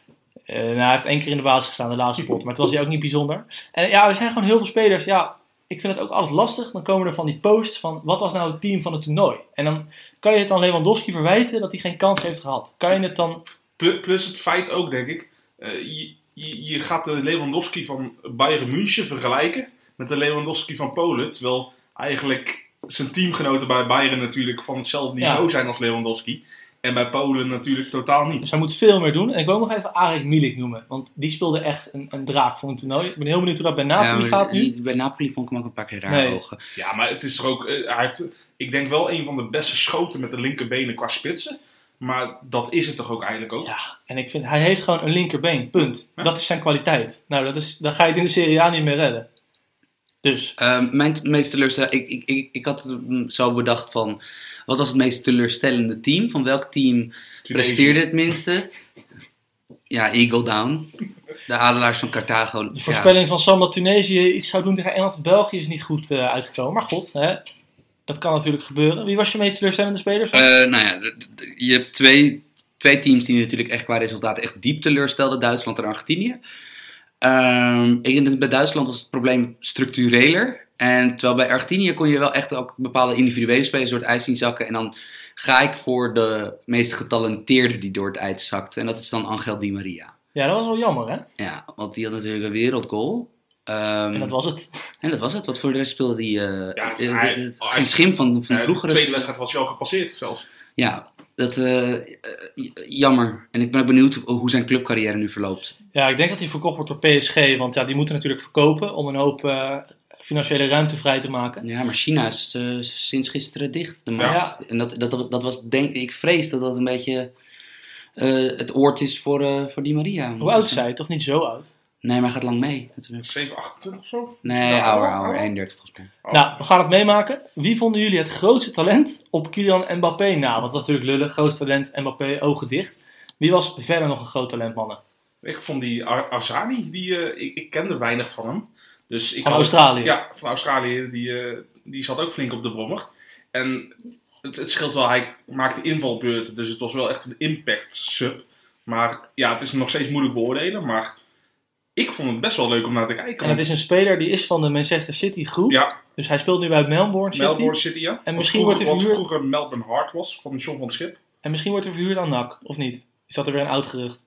Eh, nou, hij heeft één keer in de basis gestaan, de laatste pot. Maar het was hij ook niet bijzonder. En ja, er zijn gewoon heel veel spelers. Ja, ik vind het ook altijd lastig. Dan komen er van die posts van, wat was nou het team van het toernooi? En dan kan je het dan Lewandowski verwijten dat hij geen kans heeft gehad. Kan je het dan... Plu- Plus het feit ook, denk ik. eh, je, je, je gaat de Lewandowski van Bayern München vergelijken met de Lewandowski van Polen. Terwijl eigenlijk zijn teamgenoten bij Bayern natuurlijk van hetzelfde Ja. niveau zijn als Lewandowski. En bij Polen natuurlijk totaal niet. Dus hij moet veel meer doen. En ik wil ook nog even Arek Milik noemen. Want die speelde echt een, een draak voor een toernooi. Ik ben heel benieuwd hoe dat bij Napoli Ja, maar gaat nu. die- Bij Napoli vond ik hem ook een paar keer raar Nee. ogen. Ja, maar het is toch ook. eh, hij heeft, ik denk wel een van de beste schoten met de linkerbenen qua spitsen. Maar dat is het toch ook eigenlijk ook. Ja, en ik vind, hij heeft gewoon een linkerbeen. Punt. Ja. Dat is zijn kwaliteit. Nou, dat is, dan ga je het in de Serie A niet meer redden. Dus, Ehm, mijn meest teleurstellende... Ik, ik, ik, ik had het zo bedacht van... Wat was het meest teleurstellende team? Van welk team presteerde het minste? Ja, Eagle Down. De Adelaars van Carthago. De Ja. voorspelling van Sam dat Tunesië iets zou doen tegen Engeland en België is niet goed eh, uitgekomen. Maar god, hè, dat kan natuurlijk gebeuren. Wie was je meest teleurstellende speler? Eh, nou ja, je hebt twee, twee teams die natuurlijk echt qua resultaten echt diep teleurstelden. Duitsland en Argentinië. Ehm, ik denk dat bij Duitsland was het probleem structureler. En terwijl bij Argentinië kon je wel echt ook bepaalde individuele spelers door het ijs zien zakken. En dan ga ik voor de meest getalenteerde die door het ijs zakte. En dat is dan Angel Di Maria. Ja, dat was wel jammer, hè? Ja, want die had natuurlijk een wereldgoal. Ehm, En dat was het. en dat was het. Wat voor de rest speelde die... eh, Ja, de- hij- de- hij- geen schim van, van Eh, de vroegere... tweede wedstrijd was hij al gepasseerd zelfs. Ja, dat, eh, eh, jammer. En ik ben ook benieuwd hoe zijn clubcarrière nu verloopt. Ja, ik denk dat hij verkocht wordt door PSG. Want ja, die moeten natuurlijk verkopen om een hoop eh, financiële ruimte vrij te maken. Ja, maar China is eh, sinds gisteren dicht, de Ja. markt. En dat, dat, dat, dat was, denk ik, vrees dat dat een beetje eh, het oord is voor, eh, voor Di Maria. Hoe oud is hij? Toch niet zo oud? Nee, maar hij gaat lang mee, natuurlijk. 7, 28 of zo? Nee, Ja, ouder, ouder, ouder, ouder. 31 volgens mij. Oh. Nou, we gaan het meemaken. Wie vonden jullie het grootste talent op Kylian Mbappé na? Want dat is natuurlijk lullig. Grootste talent, Mbappé, ogen dicht. Wie was verder nog een groot talent, mannen? Ik vond die Ar Arzani, die, eh, ik, ik kende weinig van hem. Dus ik Van had- Australië. Ja, van Australië. Die, eh, die zat ook flink op de brommer. En het, het scheelt wel, hij maakte invalbeurten. Dus het was wel echt een impact sub. Maar ja, het is nog steeds moeilijk beoordelen. Maar ik vond het best wel leuk om naar te kijken. En het is een speler die is van de Manchester City groep. Ja, Dus hij speelt nu bij Melbourne City. Melbourne City, ja. En Wat misschien vroeger, wordt hij wat verhuurd- vroeger Melbourne Heart was, van John van Schip. En misschien wordt hij verhuurd aan NAC, of niet? Is dat er weer een oud gerucht?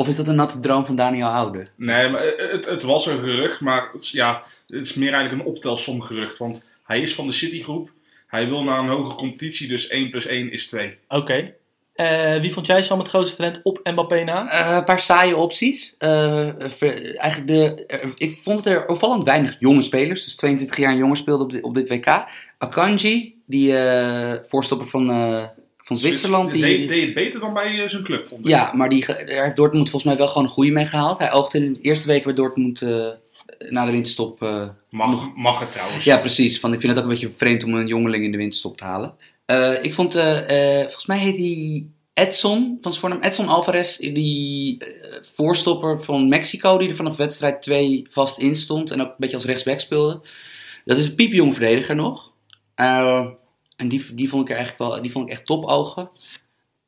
Of is dat een natte droom van Daniel Oude? Nee, maar het, het was een gerucht, maar het is- ja, het is meer eigenlijk een optelsom gerucht. Want hij is van de Citygroep. Hij wil naar een hogere competitie, dus 1 plus 1 is 2. Oké. Eh, wie vond jij Sam het grootste talent op Mbappé na? Eh, een paar saaie opties. Eh, ver- eigenlijk de, ik vond het er opvallend weinig jonge spelers. Dus 22 jaar jonger speelde op dit, op dit WK. Akanji, die eh, voorstopper van, eh, van Zwitserland. Die, Deed, deed het beter dan bij eh, zijn club, vond ik. Ja, maar die, daar heeft Dortmund volgens mij wel gewoon een goede mee gehaald. Hij oogde in de eerste week bij Dortmund eh, na de winterstop. eh, Mag, mag het trouwens. ja, precies. Van, ik vind het ook een beetje vreemd om een jongeling in de winterstop te halen. Ik vond, volgens mij heet hij Edson, van zijn voornaam Edson Alvarez, die voorstopper van Mexico, die er vanaf wedstrijd 2 vast in stond en ook een beetje als rechtsback speelde. Dat is een piepjong verdediger nog. En die, die vond ik er eigenlijk wel, die vond ik echt topogen.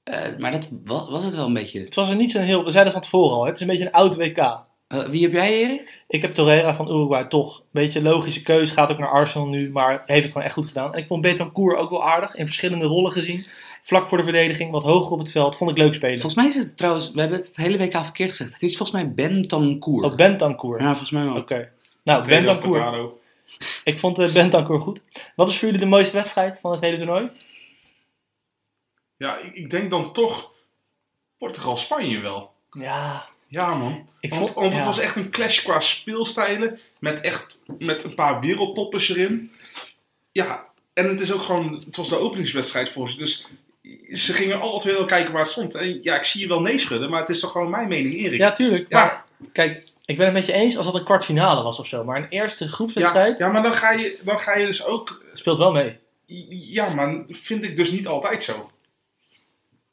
Eh maar dat wa- was het wel een beetje. Het was er niet zo'n heel... We zeiden van tevoren al, het is een beetje een oud WK. Eh, wie heb jij, Erik? Ik heb Torreira van Uruguay toch. Een beetje een logische keuze. Gaat ook naar Arsenal nu, maar heeft het gewoon echt goed gedaan. En ik vond Betancourt ook wel aardig. In verschillende rollen gezien. Vlak voor de verdediging, wat hoger op het veld. Vond ik leuk spelen. Volgens mij is het trouwens, we hebben het het hele WK verkeerd gezegd. Het is volgens mij Bentancourt. Oh, Bentancur. Ja, volgens mij wel. Oké. Nou, Pedro Bentancur. Ik vond uh, Bentancur goed. Wat is voor jullie de mooiste wedstrijd van het hele toernooi? Ja, ik, ik denk dan toch Portugal-Spanje wel. Ja, Ja, man. Ik want vond- want het was echt een clash qua speelstijlen. Met echt met een paar wereldtoppers erin. Ja, en het is ook gewoon. Het was de openingswedstrijd voor ze. Dus ze gingen twee wel kijken waar het stond. En ja, ik zie je wel nee schudden, maar het is toch gewoon mijn mening, Erik. ja tuurlijk. Ja. Maar kijk, ik ben het met je eens als dat een kwartfinale was of zo. Maar een eerste ja, groepswedstrijd ja, maar dan ga, je, dan ga je dus ook. speelt wel mee. Ja, maar vind ik dus niet altijd zo.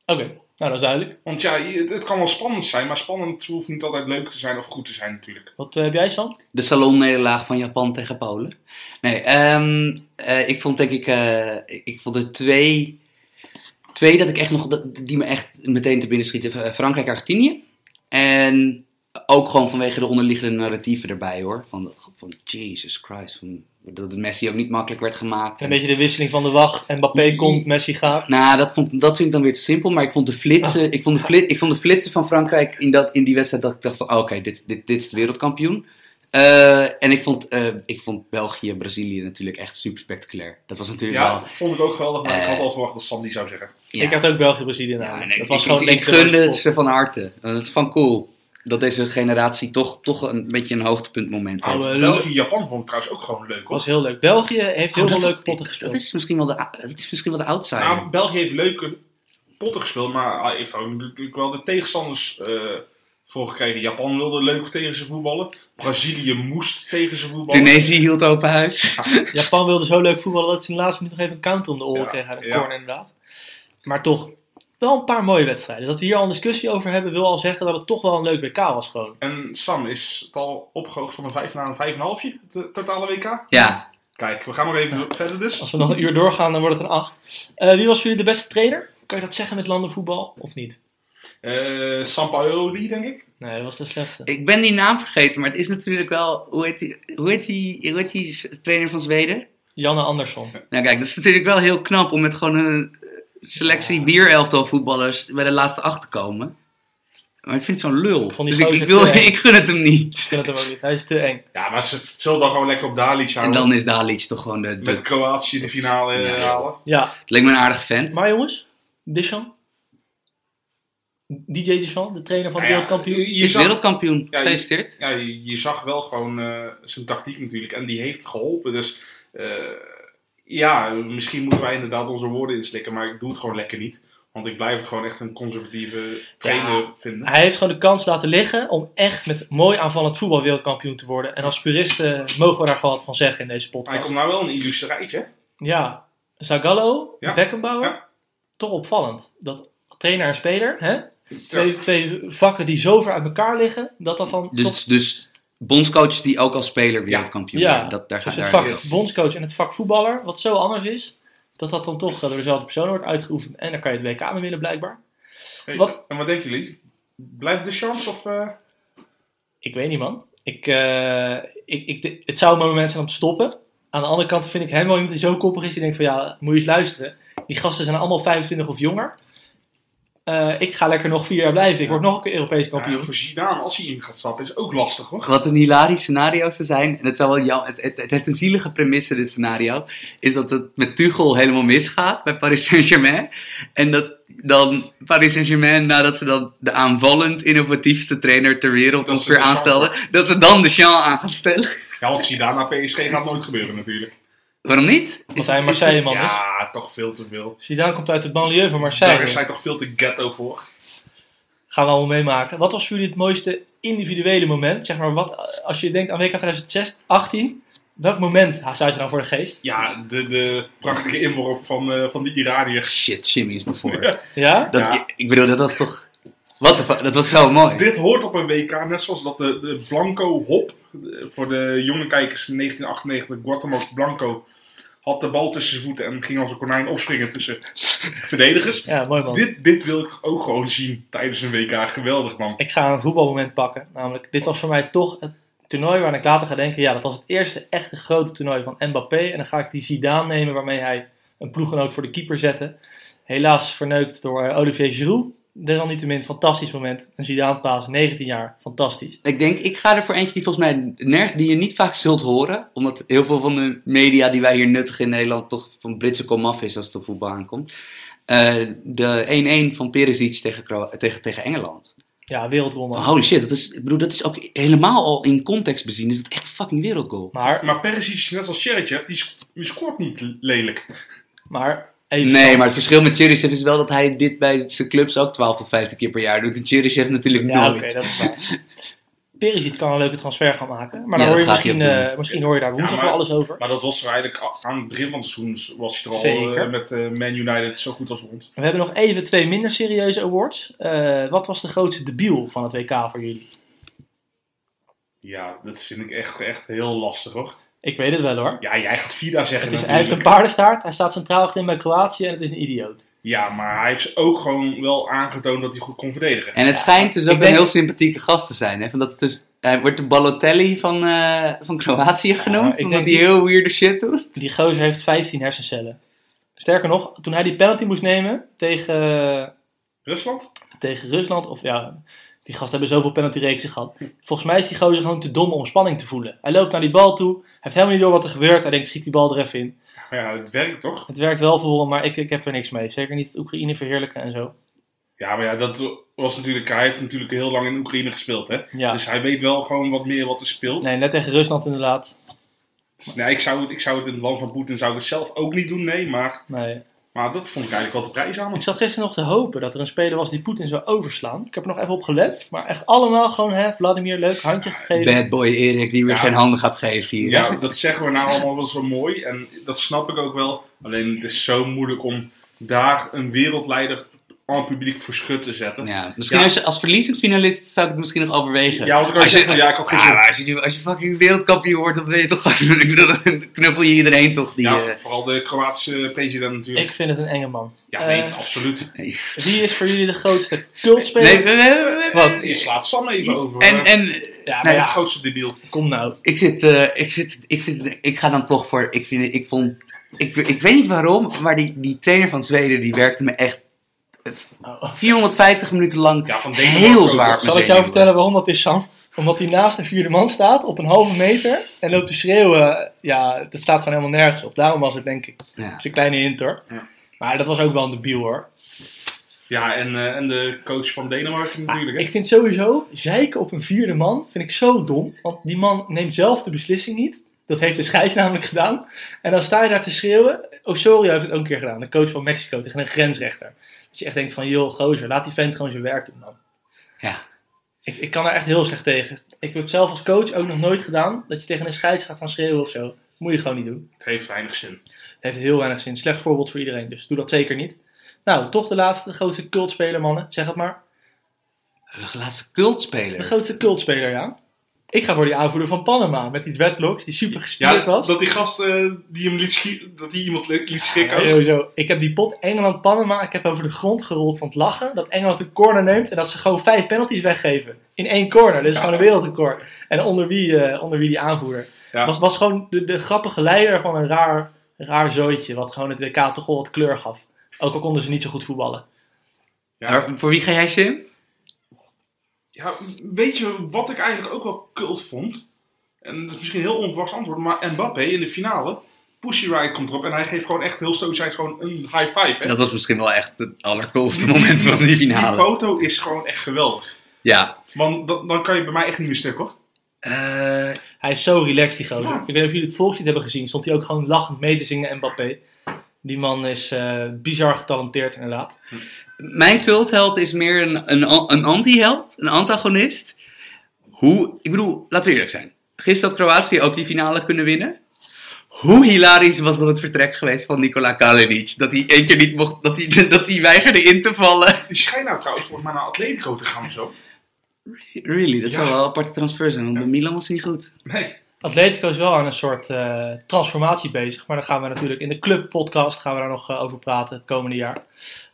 Oké, nou dat is duidelijk. Want ja, het, kan wel spannend zijn, maar spannend hoeft niet altijd leuk te zijn of goed te zijn natuurlijk. Wat eh, heb jij, Sam? De salonnederlaag van Japan tegen Polen. Nee, ehm, eh, ik vond denk ik, eh, ik vond er twee, twee dat ik echt nog, die me echt meteen te binnen schieten. Eh, Frankrijk, Argentinië. En ook gewoon vanwege de onderliggende narratieven erbij hoor. Van, van Jesus Christ, van, dat het Messi ook niet makkelijk werd gemaakt. Een beetje de wisseling van de wacht. En Mbappé komt, Messi gaat. Nou, dat, vond, dat vind ik dan weer te simpel. Maar ik vond de flitsen, ik vond de flit, ik vond de flitsen van Frankrijk in, dat, in die wedstrijd dat ik dacht van... oh, Oké, dit, dit, dit is de wereldkampioen. Eh, en ik vond, eh, ik vond België, Brazilië natuurlijk echt super spectaculair. Dat was natuurlijk Ja, wel... vond ik ook geweldig, maar ik Eh, had al verwacht dat Sam die zou zeggen. Ja, Ik had ook België-Brazilië ja, en ik, dat was ik, gewoon ik, ik gunde ze van harte. Dat is van cool. Dat deze generatie toch, toch een beetje een hoogtepuntmoment heeft. België-Japan vond ik trouwens ook gewoon leuk hoor. was heel leuk. België heeft heel Oh, veel dat- leuke potten gespeeld. Dat is misschien wel de, dat is misschien wel de outsider. Nou, België heeft leuke potten gespeeld, maar hij heeft ook natuurlijk wel de tegenstanders eh voor gekregen. Japan wilde leuk tegen ze voetballen. Brazilië moest tegen ze voetballen. Tunesië hield open huis. Japan wilde zo leuk voetballen dat ze in de laatste minuut nog even een counter om de oren Ja, kregen uit de ja. corner inderdaad. Maar toch, wel een paar mooie wedstrijden. Dat we hier al een discussie over hebben, wil al zeggen dat het toch wel een leuk WK was gewoon. En Sam is het al opgehoogd van een 5 naar een 5,5 het eh, totale WK. Ja, Kijk, we gaan nog even verder dus. Als we nog een uur doorgaan, dan wordt het een 8. wie was voor jullie de beste trainer? Kan je dat zeggen met landenvoetbal of niet? Eh Sampaoli, denk ik. Nee, dat was de slechtste. ik ben die naam vergeten, maar het is natuurlijk wel... Hoe heet die, hoe heet die, hoe heet die trainer van Zweden? Janne Andersson. Nou kijk, dat is natuurlijk wel heel knap om met gewoon een eh, selectie bierelftal voetballers bij de laatste acht te komen. Maar ik vind het zo'n lul. vond die Dus ik, ik, wil, ik gun het hem niet. Ik vind het hem ook niet. Hij is te eng. Ja, maar ze zullen dan gewoon lekker op Dalic En houden. dan is Dalic toch gewoon de... de Met Kroatië de finale Ja. halen. Ja, het leek me een aardige vent. maar jongens, Deschamps? DJ Deschamps, de trainer van de Nou ja, wereldkampioen. je- je is zag- wereldkampioen. Ja, je- Gefeliciteerd. Ja, je, je zag wel gewoon eh, zijn tactiek natuurlijk. En die heeft geholpen. Dus eh, ja, misschien moeten wij inderdaad onze woorden inslikken. Maar ik doe het gewoon lekker niet. Want ik blijf het gewoon echt een conservatieve trainer vinden. Hij heeft gewoon de kans laten liggen om echt met mooi aanvallend voetbal wereldkampioen te worden. En als puristen mogen we daar gewoon wat van zeggen in deze Hij podcast. komt nou wel een illustre rijtje. Ja, Zagallo, Ja. Beckenbauer. Ja. Toch opvallend. Dat trainer en speler, hè? Twee, twee vakken die zo ver uit elkaar liggen, dat dat dan toch... Dus, dus bondscoaches die ook als speler wereldkampioen Ja. worden. Dat, daar Dus gaat het daar vak is- bondscoach en het vak voetballer, wat zo anders is, dat dat dan toch door dezelfde persoon wordt uitgeoefend. En dan kan je het WK mee winnen blijkbaar. Hey, Wat- En wat denken jullie? Blijft de chance of... eh, Ik weet niet man. Ik, eh, ik, ik, het zou een moment zijn om te stoppen. Aan de andere kant vind ik hem wel iemand die zo koppig is. Die denkt van ja, moet je eens luisteren. Die gasten zijn allemaal 25 of jonger. Eh, ik ga lekker nog vier jaar blijven. Ik word nog een keer Europees Ja, kampioen. voor Zidane, als hij in gaat stappen, is ook lastig hoor. Wat een hilarisch scenario zou zijn, en het, zou wel jam, het, het, het heeft een zielige premisse, dit scenario, is dat het met Tuchel helemaal misgaat bij Paris Saint-Germain. En dat dan Paris Saint-Germain, nadat ze dan de aanvallend innovatiefste trainer ter wereld Dat ongeveer de aanstelden, dat ze dan de Jean aan gaan stellen. Ja, want Zidane naar PSG gaat nooit gebeuren natuurlijk. Waarom niet? Want hij een Marseille man is. Ja, toch veel te veel. Zidane komt uit de banlieue van Daar Marseille. is hij toch veel te ghetto voor. Gaan we allemaal meemaken. Wat was voor jullie het mooiste individuele moment? Zeg maar, wat, als je denkt aan WK 2018, welk moment staat je dan voor de geest? Ja, de, de prachtige inworp van, eh van die Iraniërs. Shit, Jimmy is bevor. Ja? Dat, Ja. ik, ik bedoel, dat was toch... Wat de fuck, dat was zo mooi. Dit hoort op een WK, net zoals dat de, de Blanco Hop, voor de jonge kijkers in 1998, Guatemala Blanco, had de bal tussen zijn voeten en ging als een konijn opspringen tussen verdedigers. Ja, mooi man. Dit, dit wil ik ook gewoon zien tijdens een WK. Geweldig man. Ik ga een voetbalmoment pakken. Namelijk, dit was voor mij toch het toernooi waar ik later ga denken... Ja, dat was het eerste echte grote toernooi van Mbappé. En dan ga ik die Zidane nemen waarmee hij een ploeggenoot voor de keeper zette. Helaas verneukt door eh, Olivier Giroud. Desalniettemin, fantastisch moment. Een Zidane-paas, 19 jaar, fantastisch. Ik denk, ik ga er voor eentje die volgens mij ner- die je niet vaak zult horen. Omdat heel veel van de media die wij hier nuttigen in Nederland toch van Britse komaf is als het op voetbal aankomt. Eh, de 1-1 van Perisic tegen, Kro- tegen, tegen Engeland. Ja, wereldgoal man. Holy shit, dat is, ik bedoel, dat is ook helemaal al in context bezien. Is dat echt een fucking wereldgoal. Maar, Maar Perisic, net als die, sc- die scoort niet lelijk. maar even... Nee, maar het verschil met Cheryshev is wel dat hij dit bij zijn clubs ook 12 tot 15 keer per jaar doet. En Cheryshev natuurlijk Ja, oké, nooit. dat is waar. Perisic kan een leuke transfer gaan maken. Maar Ja, dan hoor je misschien, eh, misschien hoor je daar woensdag maar- wel alles over. Maar dat was er eigenlijk aan het begin van het seizoen was hij er al Zeker. eh, met eh, Man United zo goed als rond. We hebben nog even twee minder serieuze awards. Eh, wat was de grootste debiel van het WK voor jullie? Ja, dat vind ik echt, echt heel lastig hoor. Ik weet het wel hoor. Ja, jij gaat Vida zeggen Het is, hij heeft een paardenstaart, hij staat centraal achterin bij Kroatië en het is een idioot. Ja, maar hij heeft ook gewoon wel aangetoond dat hij goed kon verdedigen. En het schijnt dus ik ook een denk- heel sympathieke gast te zijn. Hè? Van dat het dus, hij wordt de Balotelli van, eh, van Kroatië genoemd. ik omdat hij heel weirde shit doet. Die gozer heeft 15 hersencellen. Sterker nog, toen hij die penalty moest nemen tegen, Rusland? tegen Rusland, of ja, die gasten hebben zoveel penaltyreeksen gehad. Volgens mij is die gozer gewoon te dom om spanning te voelen. Hij loopt naar die bal toe, hij heeft helemaal niet door wat er gebeurt. Hij denkt, schiet die bal er even in. Ja, het werkt toch? Het werkt wel voor hem, maar ik, ik heb er niks mee. Zeker niet het Oekraïne verheerlijken en zo. Ja, maar ja, dat was natuurlijk, hij heeft natuurlijk heel lang in Oekraïne gespeeld hè. Ja. Dus hij weet wel gewoon wat meer wat er speelt. Nee, net tegen Rusland inderdaad. Dus nee, ik zou, het, ik zou het in het land van Poetin zou ik het zelf ook niet doen, nee. Maar, Nee. Maar dat vond ik eigenlijk wel de prijs aan. Ik zat gisteren nog te hopen dat er een speler was die Poetin zou overslaan. Ik heb er nog even op gelet. Maar echt allemaal gewoon, hè, Vladimir, leuk, handje gegeven. Bad boy Erik die weer Ja. geen handen gaat geven hier. Ja, dat zeggen we nou allemaal wel zo mooi. En dat snap ik ook wel. Alleen het is zo moeilijk om daar een wereldleider aan het publiek voor schut te zetten. Ja, misschien Ja. als, je, als verliezend finalist zou ik het misschien nog overwegen. Ja, want ik kan als je, zeggen, ja, ik had geen Ja, zin. maar als je, nu- als je fucking wereldkampioen wordt, dan ben je toch dan knuffel je iedereen toch die... Ja, eh, vooral de Kroatische president natuurlijk. Ik vind het een enge man. ja, nee, Eh, absoluut. nee. wie is voor jullie de grootste cultspeler? Nee, we- Wat? Je slaat Sam even over. En, eh, en Ja, maar nee, ja, het grootste debiel. kom nou. ik zit, eh, ik zit, ik zit, ik ga dan toch voor, ik vind, ik vond, ik, ik weet niet waarom, maar die, die trainer van Zweden, die werkte me echt. 450 minuten lang Ja, van heel zwaar Zal ik jou vertellen waarom dat is, Sam? Omdat hij naast een vierde man staat op een halve meter en loopt te schreeuwen. Ja, dat staat gewoon helemaal nergens op. Daarom was het, denk ik. Ja. Dat is een kleine hint hoor. Ja. Maar dat was ook wel een debiel hoor. Ja, en, eh, en de coach van Denemarken natuurlijk. hè. Ik vind sowieso, zeiken op een vierde man, vind ik zo dom. Want die man neemt zelf de beslissing niet. Dat heeft de scheids namelijk gedaan. En dan sta je daar te schreeuwen. Osorio heeft het ook een keer gedaan. De coach van Mexico tegen een grensrechter. Dat je echt denkt van, joh, gozer, laat die vent gewoon zijn werk doen, man. Ja. Ik, ik kan daar echt heel slecht tegen. Ik heb het zelf als coach ook nog nooit gedaan. Dat je tegen een scheids gaat gaan schreeuwen of zo. Moet je gewoon niet doen. Het heeft weinig zin. Het heeft heel weinig zin. Slecht voorbeeld voor iedereen. Dus doe dat zeker niet. Nou, toch de laatste, de grootste cultspeler, mannen. Zeg het maar. De laatste cultspeler. De grootste cultspeler, ja. Ik ga voor die aanvoerder van Panama met die dreadlocks die super gespierd Ja, was. dat die gast eh, die hem liet dat die iemand liet schrikken Ja, sowieso. Ik heb die pot Engeland-Panama, ik heb over de grond gerold van het lachen. Dat Engeland een corner neemt en dat ze gewoon vijf penalties weggeven. In één corner. Dat is Ja. gewoon een wereldrecord. En onder wie, eh, onder wie die aanvoerder. Ja. Was, was gewoon de, de grappige leider van een raar, raar zooitje. Wat gewoon het WK toch wel wat kleur gaf. Ook al konden ze niet zo goed voetballen. Ja. Maar voor wie ga jij, Sim? Ja, weet je wat ik eigenlijk ook wel cult vond? En dat is misschien een heel onverwachts antwoord, maar Mbappé in de finale. Pussy Riot komt erop en hij geeft gewoon echt heel stoïcijns gewoon een high five. Hè? Dat was misschien wel echt het allercoolste moment van die Die finale. foto is gewoon echt geweldig. Ja. Want dan, dan kan je bij mij echt niet meer stuk hoor. Eh, Hij is zo relaxed, die gozer. Ja. Ik weet niet of jullie het volkslied hebben gezien. Stond hij ook gewoon lachend mee te zingen, Mbappé. Die man is eh, bizar getalenteerd, inderdaad. mijn cultheld is meer een, een, een anti-held, een antagonist. Hoe, ik bedoel, laten we eerlijk zijn. Gisteren had Kroatië ook die finale kunnen winnen. Hoe hilarisch was dat het vertrek geweest van Nikola Kalinic? Dat hij één keer niet mocht, dat hij, dat hij weigerde in te vallen. Die schijnt nou trouwens volgens mij naar Atletico te gaan of zo. Really, dat Ja. zou wel een aparte transfer zijn, want bij Milan was hij niet goed. Nee. Atletico is wel aan een soort eh, transformatie bezig. Maar daar gaan we natuurlijk in de Club podcast gaan we daar nog eh, over praten het komende jaar.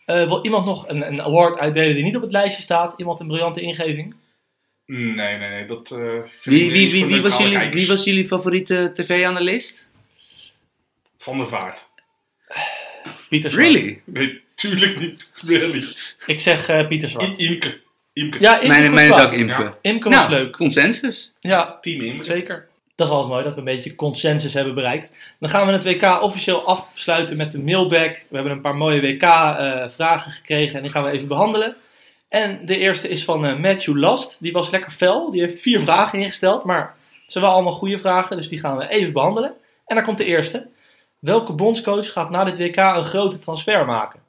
Eh, wil iemand nog een, een award uitdelen die niet op het lijstje staat? Iemand een briljante ingeving? Nee, nee, nee. Dat, eh, Wie, wie, wie, wie, was jullie, wie was jullie favoriete tv-analist? Van der Vaart. Pieter Zwart. Really? Nee, tuurlijk niet. Really. Ik zeg eh, Pieter I- Zwart. Imke. Imke. Ja, Imke Mijn, was mijn is ook Imke. Ja. Imke was Nou, leuk. consensus. Ja, Team Imke. zeker. Dat is altijd mooi dat we een beetje consensus hebben bereikt. Dan gaan we het WK officieel afsluiten met de mailbag. We hebben een paar mooie WK-vragen gekregen en die gaan we even behandelen. En de eerste is van eh, Matthew Last. Die was lekker fel. Die heeft vier vragen ingesteld, maar ze zijn wel allemaal goede vragen, dus die gaan we even behandelen. En daar komt de eerste. Welke bondscoach gaat na dit WK een grote transfer maken?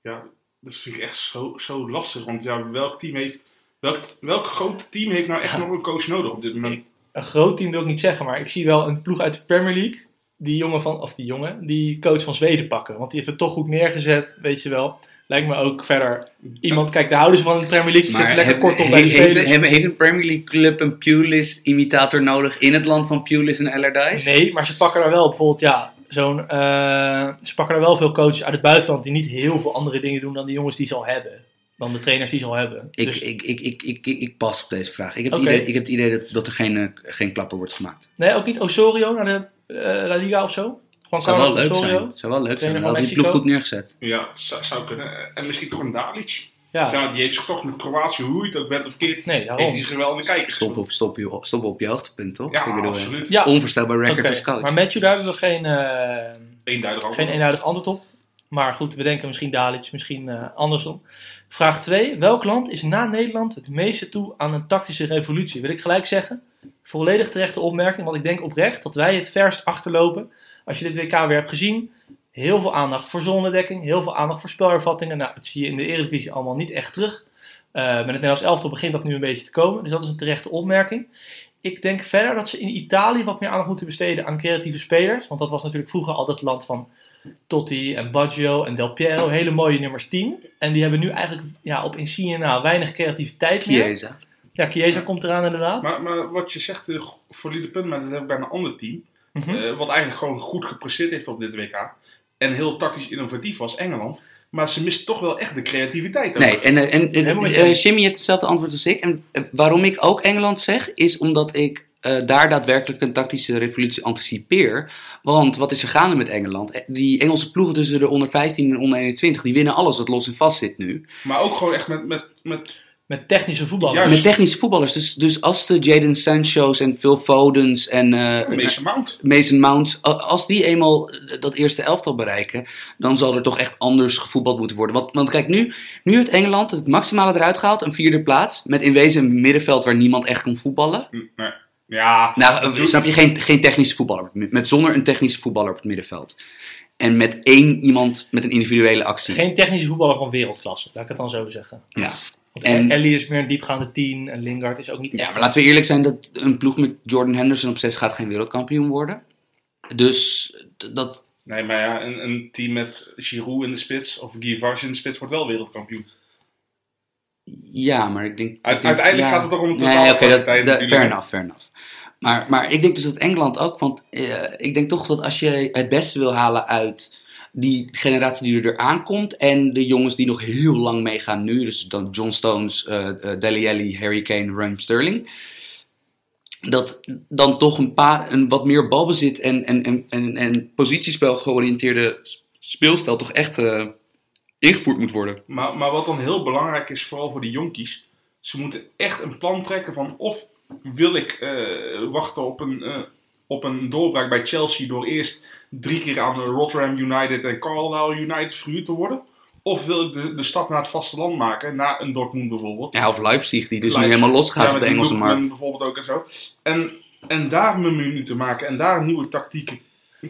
Ja, dat vind ik echt zo, zo lastig. Want ja, welk team heeft... Welk, welk groot team heeft nou echt Ja. nog een coach nodig op dit moment? Een groot team wil ik niet zeggen, maar ik zie wel een ploeg uit de Premier League. Die jongen van, of die jongen, die coach van Zweden pakken. Want die heeft het toch goed neergezet, weet je wel. Lijkt me ook verder iemand, kijk, de houders van de Premier League die Maar zitten lekker kort op bij de heeft, heeft, spelers. heeft, heeft een Premier League club een Pulis-imitator nodig in het land van Pulis en Allardyce? Nee, maar ze pakken daar wel bijvoorbeeld, ja, zo'n, eh, ze pakken daar wel veel coaches uit het buitenland die niet heel veel andere dingen doen dan de jongens die ze al hebben. Dan de trainers die ze al hebben. Ik, Dus- ik, ik, ik, ik, ik, ik pas op deze vraag. Ik heb, het, idee, ik heb het idee dat, dat er geen, eh, geen klapper wordt gemaakt. nee, ook niet Osorio naar de eh, La Liga of zo? Gewoon Zou wel leuk Osorio? zijn. Zou wel leuk zijn. Had die ploeg goed neergezet. Ja, het zou, zou kunnen. En misschien toch een Dalic. Ja, Ja, die heeft zich toch met Kroatië, hoe je ook bent of verkeerd, nee, heeft hij zich wel in de kijkers. Stop op, stop, je, stop op je hoogtepunt, toch? Ja, ik bedoel, absoluut. Ja, onvoorstelbaar record Oké, als coach. Maar Matthew, daar hebben we geen, eh, Eenduidig geen eenduidig antwoord op. Maar goed, we denken misschien Dalic, misschien eh, andersom. Vraag 2. Welk land is na Nederland het meeste toe aan een tactische revolutie? Wil ik gelijk zeggen. Volledig terechte opmerking, want ik denk oprecht dat wij het verst achterlopen. Als je dit WK weer hebt gezien. Heel veel aandacht voor zonnedekking, heel veel aandacht voor spelervattingen. Nou, dat zie je in de Eredivisie allemaal niet echt terug. Eh, met het Nederlands elftal begint dat nu een beetje te komen. Dus dat is een terechte opmerking. Ik denk verder dat ze in Italië wat meer aandacht moeten besteden aan creatieve spelers. Want dat was natuurlijk vroeger altijd het land van Totti en Baggio en Del Piero. Hele mooie nummers 10. En die hebben nu eigenlijk ja, op Insigne na weinig creativiteit meer. Chiesa. Ja, Chiesa komt eraan inderdaad. Maar, maar wat je zegt, een valide punt, maar dat heb ik bij een ander team. Mhm. eh, wat eigenlijk gewoon goed gepresteerd heeft op dit WK. En heel tactisch innovatief was, Engeland. Maar ze mist toch wel echt de creativiteit. ook. Nee, en, eh, en, en eh. Jimmy heeft hetzelfde antwoord als ik. En eh, waarom ik ook Engeland zeg, is omdat ik eh, daar daadwerkelijk een tactische revolutie anticipeer. Want wat is er gaande met Engeland? Eh, Die Engelse ploegen tussen de onder 15 en onder 21, die winnen alles wat los en vast zit nu. Maar ook gewoon echt met, met, met Met technische voetballers. Juist. Met technische voetballers. Dus, dus als de Jaden Sancho's en Phil Fodens en eh, Mason Mount. Mason Mounts, a- als die eenmaal dat eerste elftal bereiken, dan zal er toch echt anders gevoetbald moeten worden. Want, want kijk, nu, nu heeft Engeland het maximale eruit gehaald, een vierde plaats, met in wezen een middenveld waar niemand echt kon voetballen. Hm, Nee. Ja, Nou, eh, snap je, geen, geen technische voetballer, met, zonder een technische voetballer op het middenveld. En met één iemand met een individuele actie. Geen technische voetballer van wereldklasse, laat ik het dan zo zeggen. Ja. Want En- Ellie is meer een diepgaande 10 en Lingard is ook niet ja, maar laten we eerlijk zijn, dat een ploeg met Jordan Henderson op 6 gaat geen wereldkampioen worden. Dus dat, Nee, maar ja, een, een team met Giroud in de spits of Guy Vars in de spits wordt wel wereldkampioen. Ja, maar ik denk... ik Uit- denk- uiteindelijk ja. gaat het toch om de Nee, dat, dat, natuurlijk. fair enough, fair enough. Maar, maar ik denk dus dat Engeland ook, want eh, ik denk toch dat als je het beste wil halen uit die generatie die er aankomt en de jongens die nog heel lang meegaan nu, dus dan John Stones, Dele Alli, Harry Kane, Raheem Sterling, dat dan toch een, paar een wat meer balbezit en, en, en, en, en positiespel georiënteerde speelstijl toch echt ingevoerd moet worden. Maar, maar wat dan heel belangrijk is, vooral voor de jonkies, ze moeten echt een plan trekken van of wil ik eh, wachten op een, eh, op een doorbraak bij Chelsea door eerst drie keer aan Rotterdam United en Carlisle United verhuurd te worden. Of wil ik de, de stap naar het vasteland maken, naar een Dortmund bijvoorbeeld. Ja, of Leipzig, die dus nu helemaal losgaat Ja, op de Engelse markt. bijvoorbeeld ook en zo. En, en daar een minuten maken en daar nieuwe tactieken,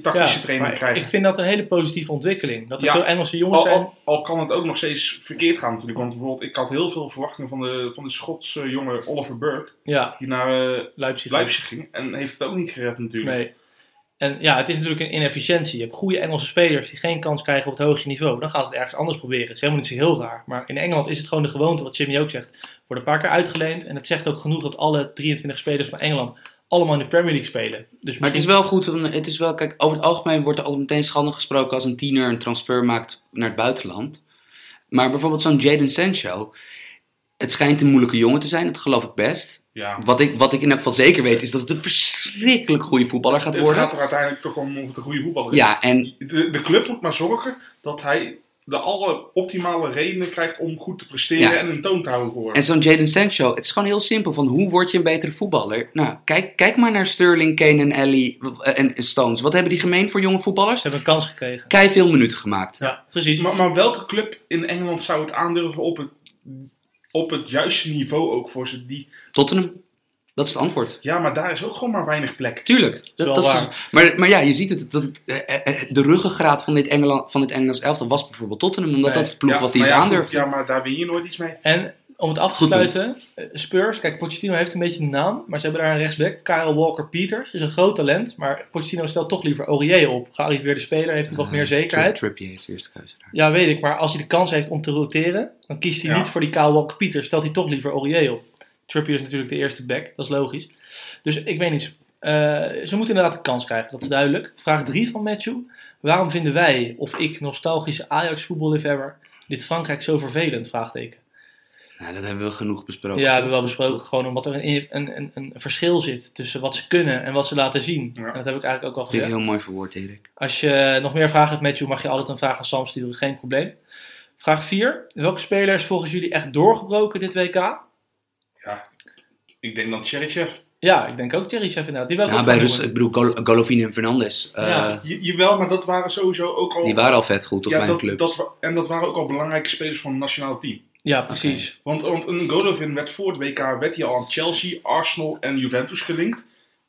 tactische training maar krijgen. ik vind dat een hele positieve ontwikkeling. Dat er Ja. veel Engelse jongens Al, zijn. al, kan het ook nog steeds verkeerd gaan natuurlijk. Want bijvoorbeeld, ik had heel veel verwachtingen van de, van de Schotse jongen Oliver Burke. Ja, Die naar Leipzig. Leipzig ging. En heeft het ook niet gered natuurlijk. Nee. En ja, het is natuurlijk een inefficiëntie. Je hebt goede Engelse spelers die geen kans krijgen op het hoogste niveau. Dan gaan ze het ergens anders proberen. Het is helemaal niet zo heel raar. Maar in Engeland is het gewoon de gewoonte, wat Jimmy ook zegt. Wordt een paar keer uitgeleend. En het zegt ook genoeg dat alle 23 spelers van Engeland allemaal in de Premier League spelen. Dus Maar het is wel goed, het is wel, kijk, over het algemeen wordt er al meteen schande gesproken als een tiener een transfer maakt naar het buitenland. Maar bijvoorbeeld zo'n Jadon Sancho, het schijnt een moeilijke jongen te zijn, dat geloof ik best. Ja. Wat ik, wat ik in elk geval zeker weet, is dat het een verschrikkelijk goede voetballer gaat Het worden. gaat er uiteindelijk toch om of het een goede voetballer is. Ja, en De, de club moet maar zorgen dat hij de alle optimale redenen krijgt om goed te presteren Ja. en een toon te houden voor. En zo'n Jadon Sancho, het is gewoon heel simpel. Van hoe word je een betere voetballer? Nou, kijk, kijk maar naar Sterling, Kane en Ellie en Stones. Wat hebben die gemeen voor jonge voetballers? Ze hebben een kans gekregen. Kei veel minuten gemaakt. Ja, precies. Maar, maar welke club in Engeland zou het aandurven op het, op het juiste niveau ook voor ze? Die, Tottenham. Dat is het antwoord. ja, maar daar is ook gewoon maar weinig plek. Tuurlijk. Dat, is waar. dus- maar, maar ja, je ziet het, dat het, eh, eh, eh, de ruggengraat van dit, Engeland, van dit Engels elftal was bijvoorbeeld Tottenham. Omdat Nee. dat de ploeg Ja, was die het ja, aandurfde. Ja, maar daar win je nooit iets mee. En om het af te sluiten, Spurs, kijk, Pochettino heeft een beetje een naam, maar ze hebben daar een rechtsback, Kyle Walker-Peters, is een groot talent, maar Pochettino stelt toch liever Aurier op. Gearriveerde speler, heeft hij wat meer zekerheid. Tri- Trippier is de eerste keuze daar. Ja, weet ik, maar als hij de kans heeft om te roteren, dan kiest hij Ja. niet voor die Kyle Walker-Peters, stelt hij toch liever Aurier op. Trippier is natuurlijk de eerste back, dat is logisch. Dus ik weet niet, eh, ze moeten inderdaad de kans krijgen, dat is duidelijk. Vraag 3 van Matthew. Waarom vinden wij, of ik, nostalgische Ajax-voetballiefhebber, dit Frankrijk zo vervelend? Vraagteken. Nou, dat hebben we genoeg besproken. Ja, hebben we wel besproken. Gewoon omdat er een, een, een, een verschil zit tussen wat ze kunnen en wat ze laten zien. Ja. En dat heb ik eigenlijk ook al gezegd. heel mooi verwoord, Erik. Als je nog meer vragen hebt, Matthew, mag je altijd een vraag aan Sam sturen. Geen probleem. Vraag 4. Welke speler is volgens jullie echt doorgebroken dit WK? Ik denk dan Cheryshev. Ja, ik denk ook Thierry Chef inderdaad. Die wel Ja, bij Rus, ik bedoel, Gol- Golovin en Fernandes. eh, Ja. Je, jawel, maar dat waren sowieso ook al... Die waren al vet goed, toch, ja, bij hun dat, clubs. dat, wa- en dat waren ook al belangrijke spelers van het nationaal team. Ja, precies. Want, want een Golovin werd voor het WK werd hij al aan Chelsea, Arsenal en Juventus gelinkt.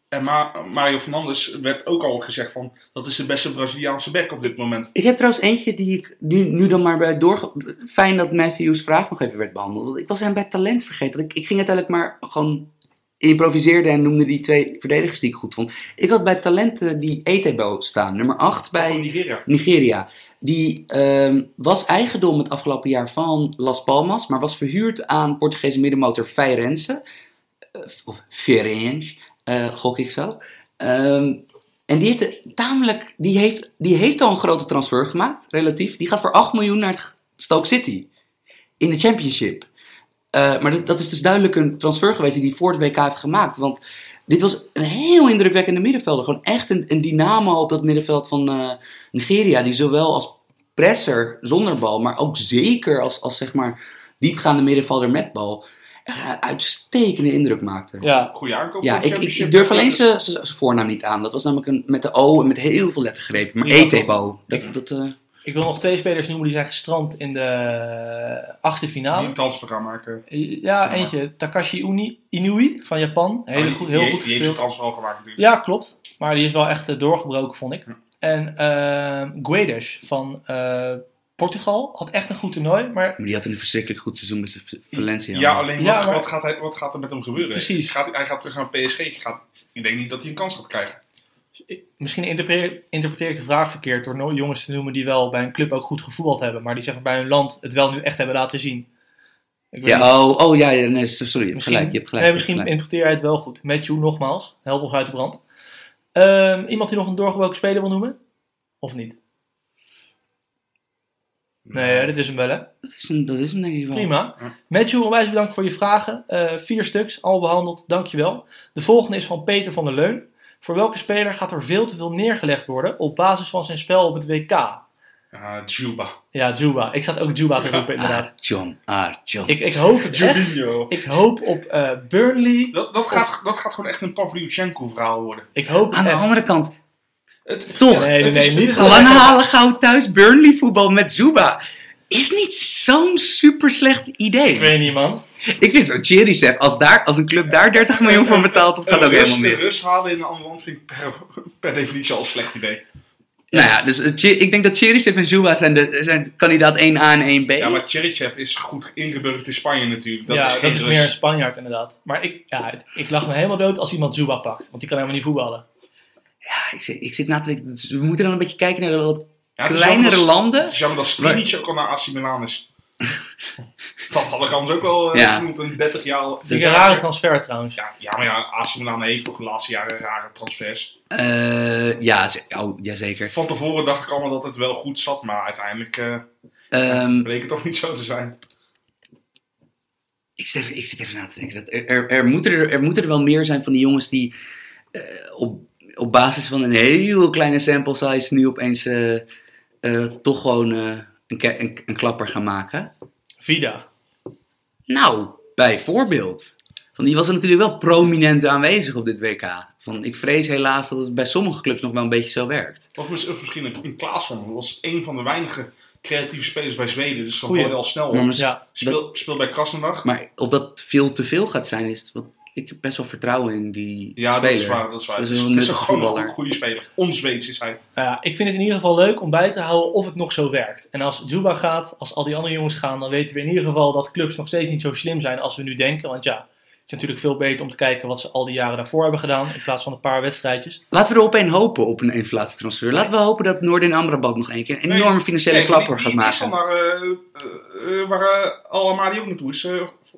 En Ma- Mario Fernandes werd ook al gezegd van dat is de beste Braziliaanse back op dit moment. Ik heb trouwens eentje die ik nu, nu dan maar bij doorge... Fijn dat Matthews vraag nog even werd behandeld. Want ik was hem bij talent vergeten. Ik, ik ging uiteindelijk maar gewoon improviseerde en noemde die twee verdedigers die ik goed vond. Ik had bij talenten die Etebo staan. Nummer 8 bij... Nigeria. Nigeria. Die ehm, was eigendom het afgelopen jaar van Las Palmas, maar was verhuurd aan Portugese middenmotor Feirense. Eh, of gok ik zo. Ehm, en die heeft, tamelijk, die, heeft, die heeft al een grote transfer gemaakt, relatief. Die gaat voor 8 miljoen naar Stoke City. In de Championship. Eh, maar dat, dat is dus duidelijk een transfer geweest die hij voor het WK heeft gemaakt. Want dit was een heel indrukwekkende middenvelder. Gewoon echt een, een dynamo op dat middenveld van eh, Nigeria. Die zowel als presser zonder bal, maar ook zeker als, als zeg maar diepgaande middenvelder met bal. Echt een uitstekende indruk maakte. Ja, Goede aankoop. Ja, ik, ik, Championship. ik durf alleen zijn voornaam niet aan. Dat was namelijk een, met de O en met heel veel lettergrepen. Maar Ja, Etebo. Dat, dat, eh, ik wil nog twee spelers noemen die zijn gestrand in de achtste Die finale. een transfer gaan maken. Ja, eentje. Takashi Uni, Inui van Japan. Hele Maar goed, die- heel die, goed Die heeft het gespeeld. transfer al gemaakt natuurlijk. Ja, klopt. Maar die is wel echt eh, doorgebroken, vond ik. Ja. En eh Guedes van eh, Portugal had echt een goed toernooi. Maar maar die had een verschrikkelijk goed seizoen met Valencia. Ja, alleen Ja, wat, maar- wat, gaat hij, wat gaat er met hem gebeuren? Precies. Gaat, hij gaat terug naar PSG. Gaat, ik denk niet dat hij een kans gaat krijgen. misschien interpreteer, interpreteer ik de vraag verkeerd door jongens te noemen die wel bij een club ook goed gevoetbald hebben. Maar die zeg maar bij hun land het wel nu echt hebben laten zien. Ik weet niet- Ja, oh, oh ja, ja, nee, sorry, je hebt gelijk, je hebt gelijk. Nee, misschien hebt gelijk. interpreteer jij het wel goed. Matthew, nogmaals. Help ons uit de brand. Ehm, iemand die nog een doorgebroken speler wil noemen? Of niet? Nee, dit is hem wel, hè? Dat is hem, dat is hem denk ik wel. Prima. Ja. Matthew, onwijs bedankt voor je vragen. Eh, vier stuks, al behandeld. Dankjewel. De volgende is van Peter van der Leun. Voor welke speler gaat er veel te veel neergelegd worden op basis van zijn spel op het WK? Ja, Juba. Ja, Juba. Ik zat ook Juba te roepen, inderdaad. Ah, John, ah, John. Ik, ik hoop het echt. Ik hoop op eh, Burnley. Dat, dat, gaat, dat gaat gewoon echt een Pavlyuchenko verhaal worden. Ik hoop Aan de andere kant, Het, toch, Nee, nee, nee. Niet lang halen gauw thuis Burnley voetbal met Zuba. Is niet zo'n super slecht idee. Ik weet niet, man. Ik vind zo Cherisev, als, daar, als een club daar 30 miljoen voor betaalt, dat gaat ook helemaal mis. Rust halen in een ander land vind ik per, per definitie al een slecht idee. Nou ja, dus eh, ik denk dat Cherisev en Zuba zijn, de, zijn kandidaat 1A en 1B. Ja, maar Cherichev is goed ingeburgerd in Spanje natuurlijk. Dat ja, is geen dat is meer een Spanjaard, inderdaad. Maar ik, ja, ik lach me helemaal dood als iemand Juba pakt. Want die kan helemaal niet voetballen. Ja, ik, zit, ik zit na te denken, dus we moeten dan een beetje kijken naar de wat Ja, kleinere dat- landen. Het is jammer dat Strinic ook al naar AC Milan is. dat had ik anders ook wel eh, Ja. genoemd, een 30 jaar... Vind een rare transfer trouwens. Ja, ja, maar ja, AC Milan heeft toch de laatste jaren rare transfers. Eh, ja, oh, jazeker. Van tevoren dacht ik allemaal dat het wel goed zat, maar uiteindelijk eh, Ehm, bleek het toch niet zo te zijn. ik, zit even, ik zit even na te denken. Dat er, er, er, moeten er, er moeten er wel meer zijn van die jongens die eh, op, op basis van een heel kleine sample size nu opeens eh, eh, toch gewoon eh, een, een, een klapper gaan maken. Vida. Nou, bijvoorbeeld. Van die was er natuurlijk wel prominent aanwezig op dit WK. Van, ik vrees helaas dat het bij sommige clubs nog wel een beetje zo werkt. Of mis- of misschien een, een Klaasson. Dat was een van de weinige creatieve spelers bij Zweden. Dus dan val je al snel op. Ja. Speel, speel bij Krasnodar. Maar of dat veel te veel gaat zijn, is wat ik heb best wel vertrouwen in die Ja, speler. dat is waar. Dat is waar. Dat Het is het is een gewoon goede speler. Ons-Zweeds is hij. Nou ja, ik vind het in ieder geval leuk om bij te houden of het nog zo werkt. En als Juba gaat, als al die andere jongens gaan, dan weten we in ieder geval dat clubs nog steeds niet zo slim zijn als we nu denken. Want ja, het is natuurlijk veel beter om te kijken wat ze al die jaren daarvoor hebben gedaan, in plaats van een paar wedstrijdjes. Laten we er op een hopen op een inflatietransfer. Laten we hopen dat Noordin Amrabat nog één keer een enorme financiële Nee, klapper die- gaat die- die is maken. naar, eh, eh, waar uh, Al-Amadi ook naartoe is.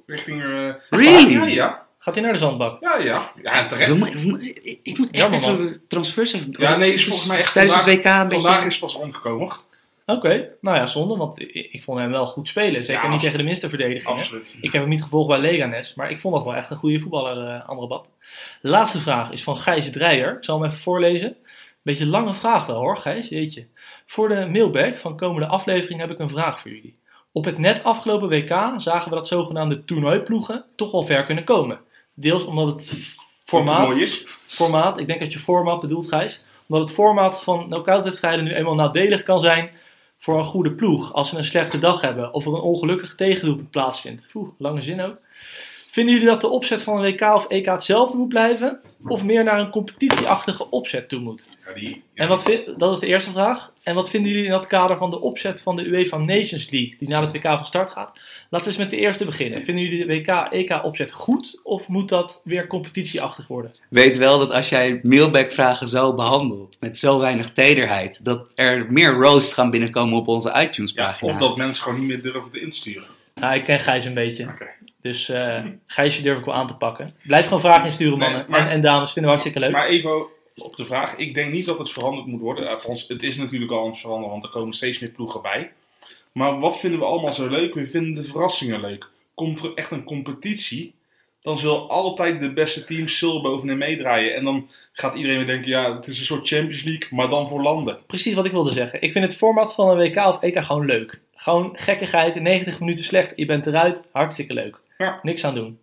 richting... eh, Really? Ja, ja. Gaat hij naar de zandbak? Ja, ja. Ja, terecht. Ik ik moet echt Jammer, even transfers even... Ja, nee, is volgens mij echt Tijdens vandaag, het WK een beetje... vandaag is pas rondgekomen. Oké, nou ja, zonde, want ik, ik vond hem wel goed spelen. Zeker Ja, niet tegen de minste verdedigingen. Absoluut. Ik heb hem niet gevolgd bij Leganes, maar ik vond dat wel echt een goede voetballer, eh Amrabat. De laatste vraag is van Gijs Dreyer. Ik zal hem even voorlezen. Beetje lange vraag wel hoor, Gijs, jeetje. Voor de mailback van komende aflevering heb ik een vraag voor jullie. Op het net afgelopen WK zagen we dat zogenaamde toernooiploegen toch wel ver kunnen komen. Deels omdat het formaat, is. formaat, ik denk dat je format bedoelt Gijs, omdat het formaat van knock-out wedstrijden nu eenmaal nadelig kan zijn voor een goede ploeg. Als ze een slechte dag hebben of er een ongelukkig tegendoelpunt plaatsvindt. Oeh, lange zin ook. Vinden jullie dat de opzet van een WK of EK hetzelfde moet blijven? Of meer naar een competitieachtige opzet toe moet? Ja, die, ja. En wat vind, dat is de eerste vraag. En wat vinden jullie in dat kader van de opzet van de UEFA Nations League, die na het WK van start gaat? Laten we eens met de eerste beginnen. Vinden jullie de WK-EK-opzet goed of moet dat weer competitieachtig worden? Weet wel dat als jij mailback-vragen zo behandelt, met zo weinig tederheid, dat er meer roast gaan binnenkomen op onze ja, iTunes-pagina's. of dat mensen gewoon niet meer durven te insturen. Nou, ik ken Gijs een beetje. Dus eh Gijsje durf ik wel aan te pakken. Blijf gewoon vragen insturen, Nee, mannen. maar- en, en dames, vinden we hartstikke leuk. Maar even op de vraag. Ik denk niet dat het veranderd moet worden. Althans, het is natuurlijk al aan het veranderen, want er komen steeds meer ploegen bij. Maar wat vinden we allemaal zo leuk? We vinden de verrassingen leuk. Komt er echt een competitie, dan zullen altijd de beste teams zullen bovenin meedraaien. En dan gaat iedereen weer denken, ja, het is een soort Champions League, maar dan voor landen. Precies wat ik wilde zeggen. Ik vind het format van een WK of EK gewoon leuk. Gewoon gekkigheid, in 90 minuten slecht, je bent eruit, hartstikke leuk. Ja. Niks aan doen.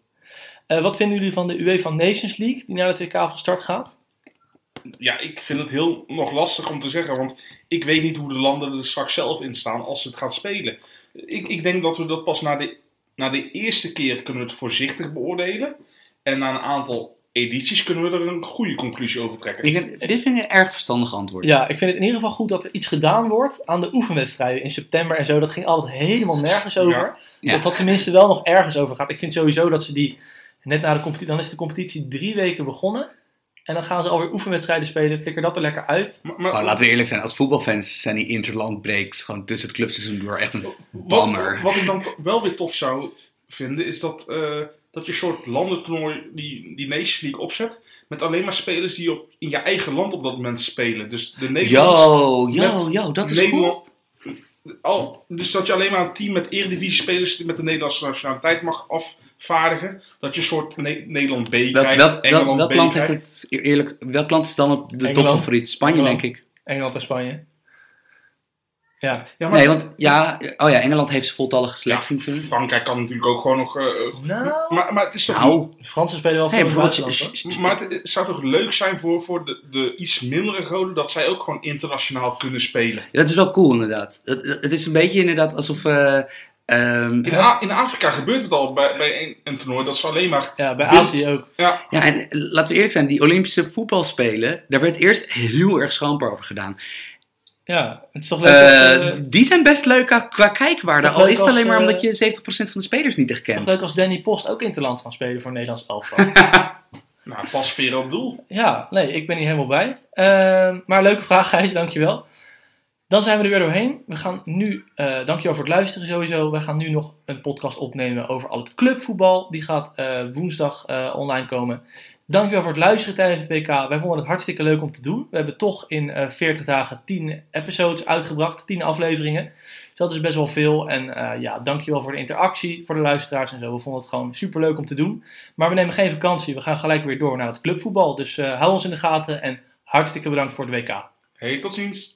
Eh, wat vinden jullie van de UEFA Nations League, die naar het WK van start gaat? Ja, ik vind het heel nog lastig om te zeggen, want ik weet niet hoe de landen er straks zelf in staan als ze het gaan spelen. Ik, ik denk dat we dat pas na de, na de eerste keer kunnen we het voorzichtig beoordelen. En na een aantal edities kunnen we er een goede conclusie over trekken. Ik vind- dit vind ik een erg verstandig antwoord. Ja, ik vind het in ieder geval goed dat er iets gedaan wordt aan de oefenwedstrijden in september en zo. Dat ging altijd helemaal nergens over. Ja. Ja. Dat dat tenminste wel nog ergens over gaat. Ik vind sowieso dat ze die net na de competitie, dan is de competitie drie weken begonnen. En dan gaan ze alweer oefenwedstrijden spelen. Flikker dat er lekker uit. Maar, laten we eerlijk zijn, als voetbalfans zijn die interland breaks gewoon tussen het clubseizoen door echt een bammer. wat ik dan wel weer tof zou vinden, is dat, eh, dat je een soort landentoernooi, die, die Nations League opzet, met alleen maar spelers die op, in je eigen land op dat moment spelen. Dus de Nederlanders... Yo, yo, yo, dat is Nederland- cool. Al, dus dat je alleen maar een team met eredivisie spelers met de Nederlandse nationaliteit mag afvaardigen. Dat je een soort Ne- Nederland B krijgt, welk, welk, Engeland welk B land heeft het, eerlijk, welk land is dan op de topfavoriet? Spanje, Engeland. denk ik. Engeland en Spanje. Ja. Ja, maar Nee, want ja, oh ja, Engeland heeft voltallige selectie ja, natuurlijk. Frankrijk kan natuurlijk ook gewoon nog... eh, Nou, maar, maar het is toch... Nou, de Fransen spelen wel hey, veel. Maar het, het zou toch leuk zijn voor, voor de, de iets mindere goden dat zij ook gewoon internationaal kunnen spelen. Ja, dat is wel cool inderdaad. Het, het is een beetje inderdaad alsof... eh, ehm, In, A- in Afrika gebeurt het al bij, bij een, een toernooi dat ze alleen maar... Ja, bij Azië ook. Ja, ja, en laten we eerlijk zijn, die Olympische voetbalspelen, daar werd eerst heel erg schamper over gedaan. Ja, het is toch leuk Eh, dat, eh, die zijn best leuk qua- kijkwaarde, al is het als, alleen maar eh, omdat je 70% van de spelers niet echt Het is toch kent. leuk als Danny Post ook interland kan spelen voor Nederlands elftal. nou, pas veer op doel. ja, nee, ik ben hier helemaal bij. Ehm, maar leuke vraag, Gijs, dankjewel. Dan zijn we er weer doorheen. We gaan nu, eh dankjewel voor het luisteren sowieso. We gaan nu nog een podcast opnemen over al het clubvoetbal. Die gaat eh, woensdag eh, online komen. Dankjewel voor het luisteren tijdens het WK. Wij vonden het hartstikke leuk om te doen. We hebben toch in eh 40 dagen 10 episodes uitgebracht, 10 afleveringen. Dus dat is best wel veel. En eh ja, dankjewel voor de interactie, voor de luisteraars en zo. We vonden het gewoon super leuk om te doen. Maar we nemen geen vakantie. We gaan gelijk weer door naar het clubvoetbal. Dus eh, hou ons in de gaten en hartstikke bedankt voor het WK. Hey, tot ziens.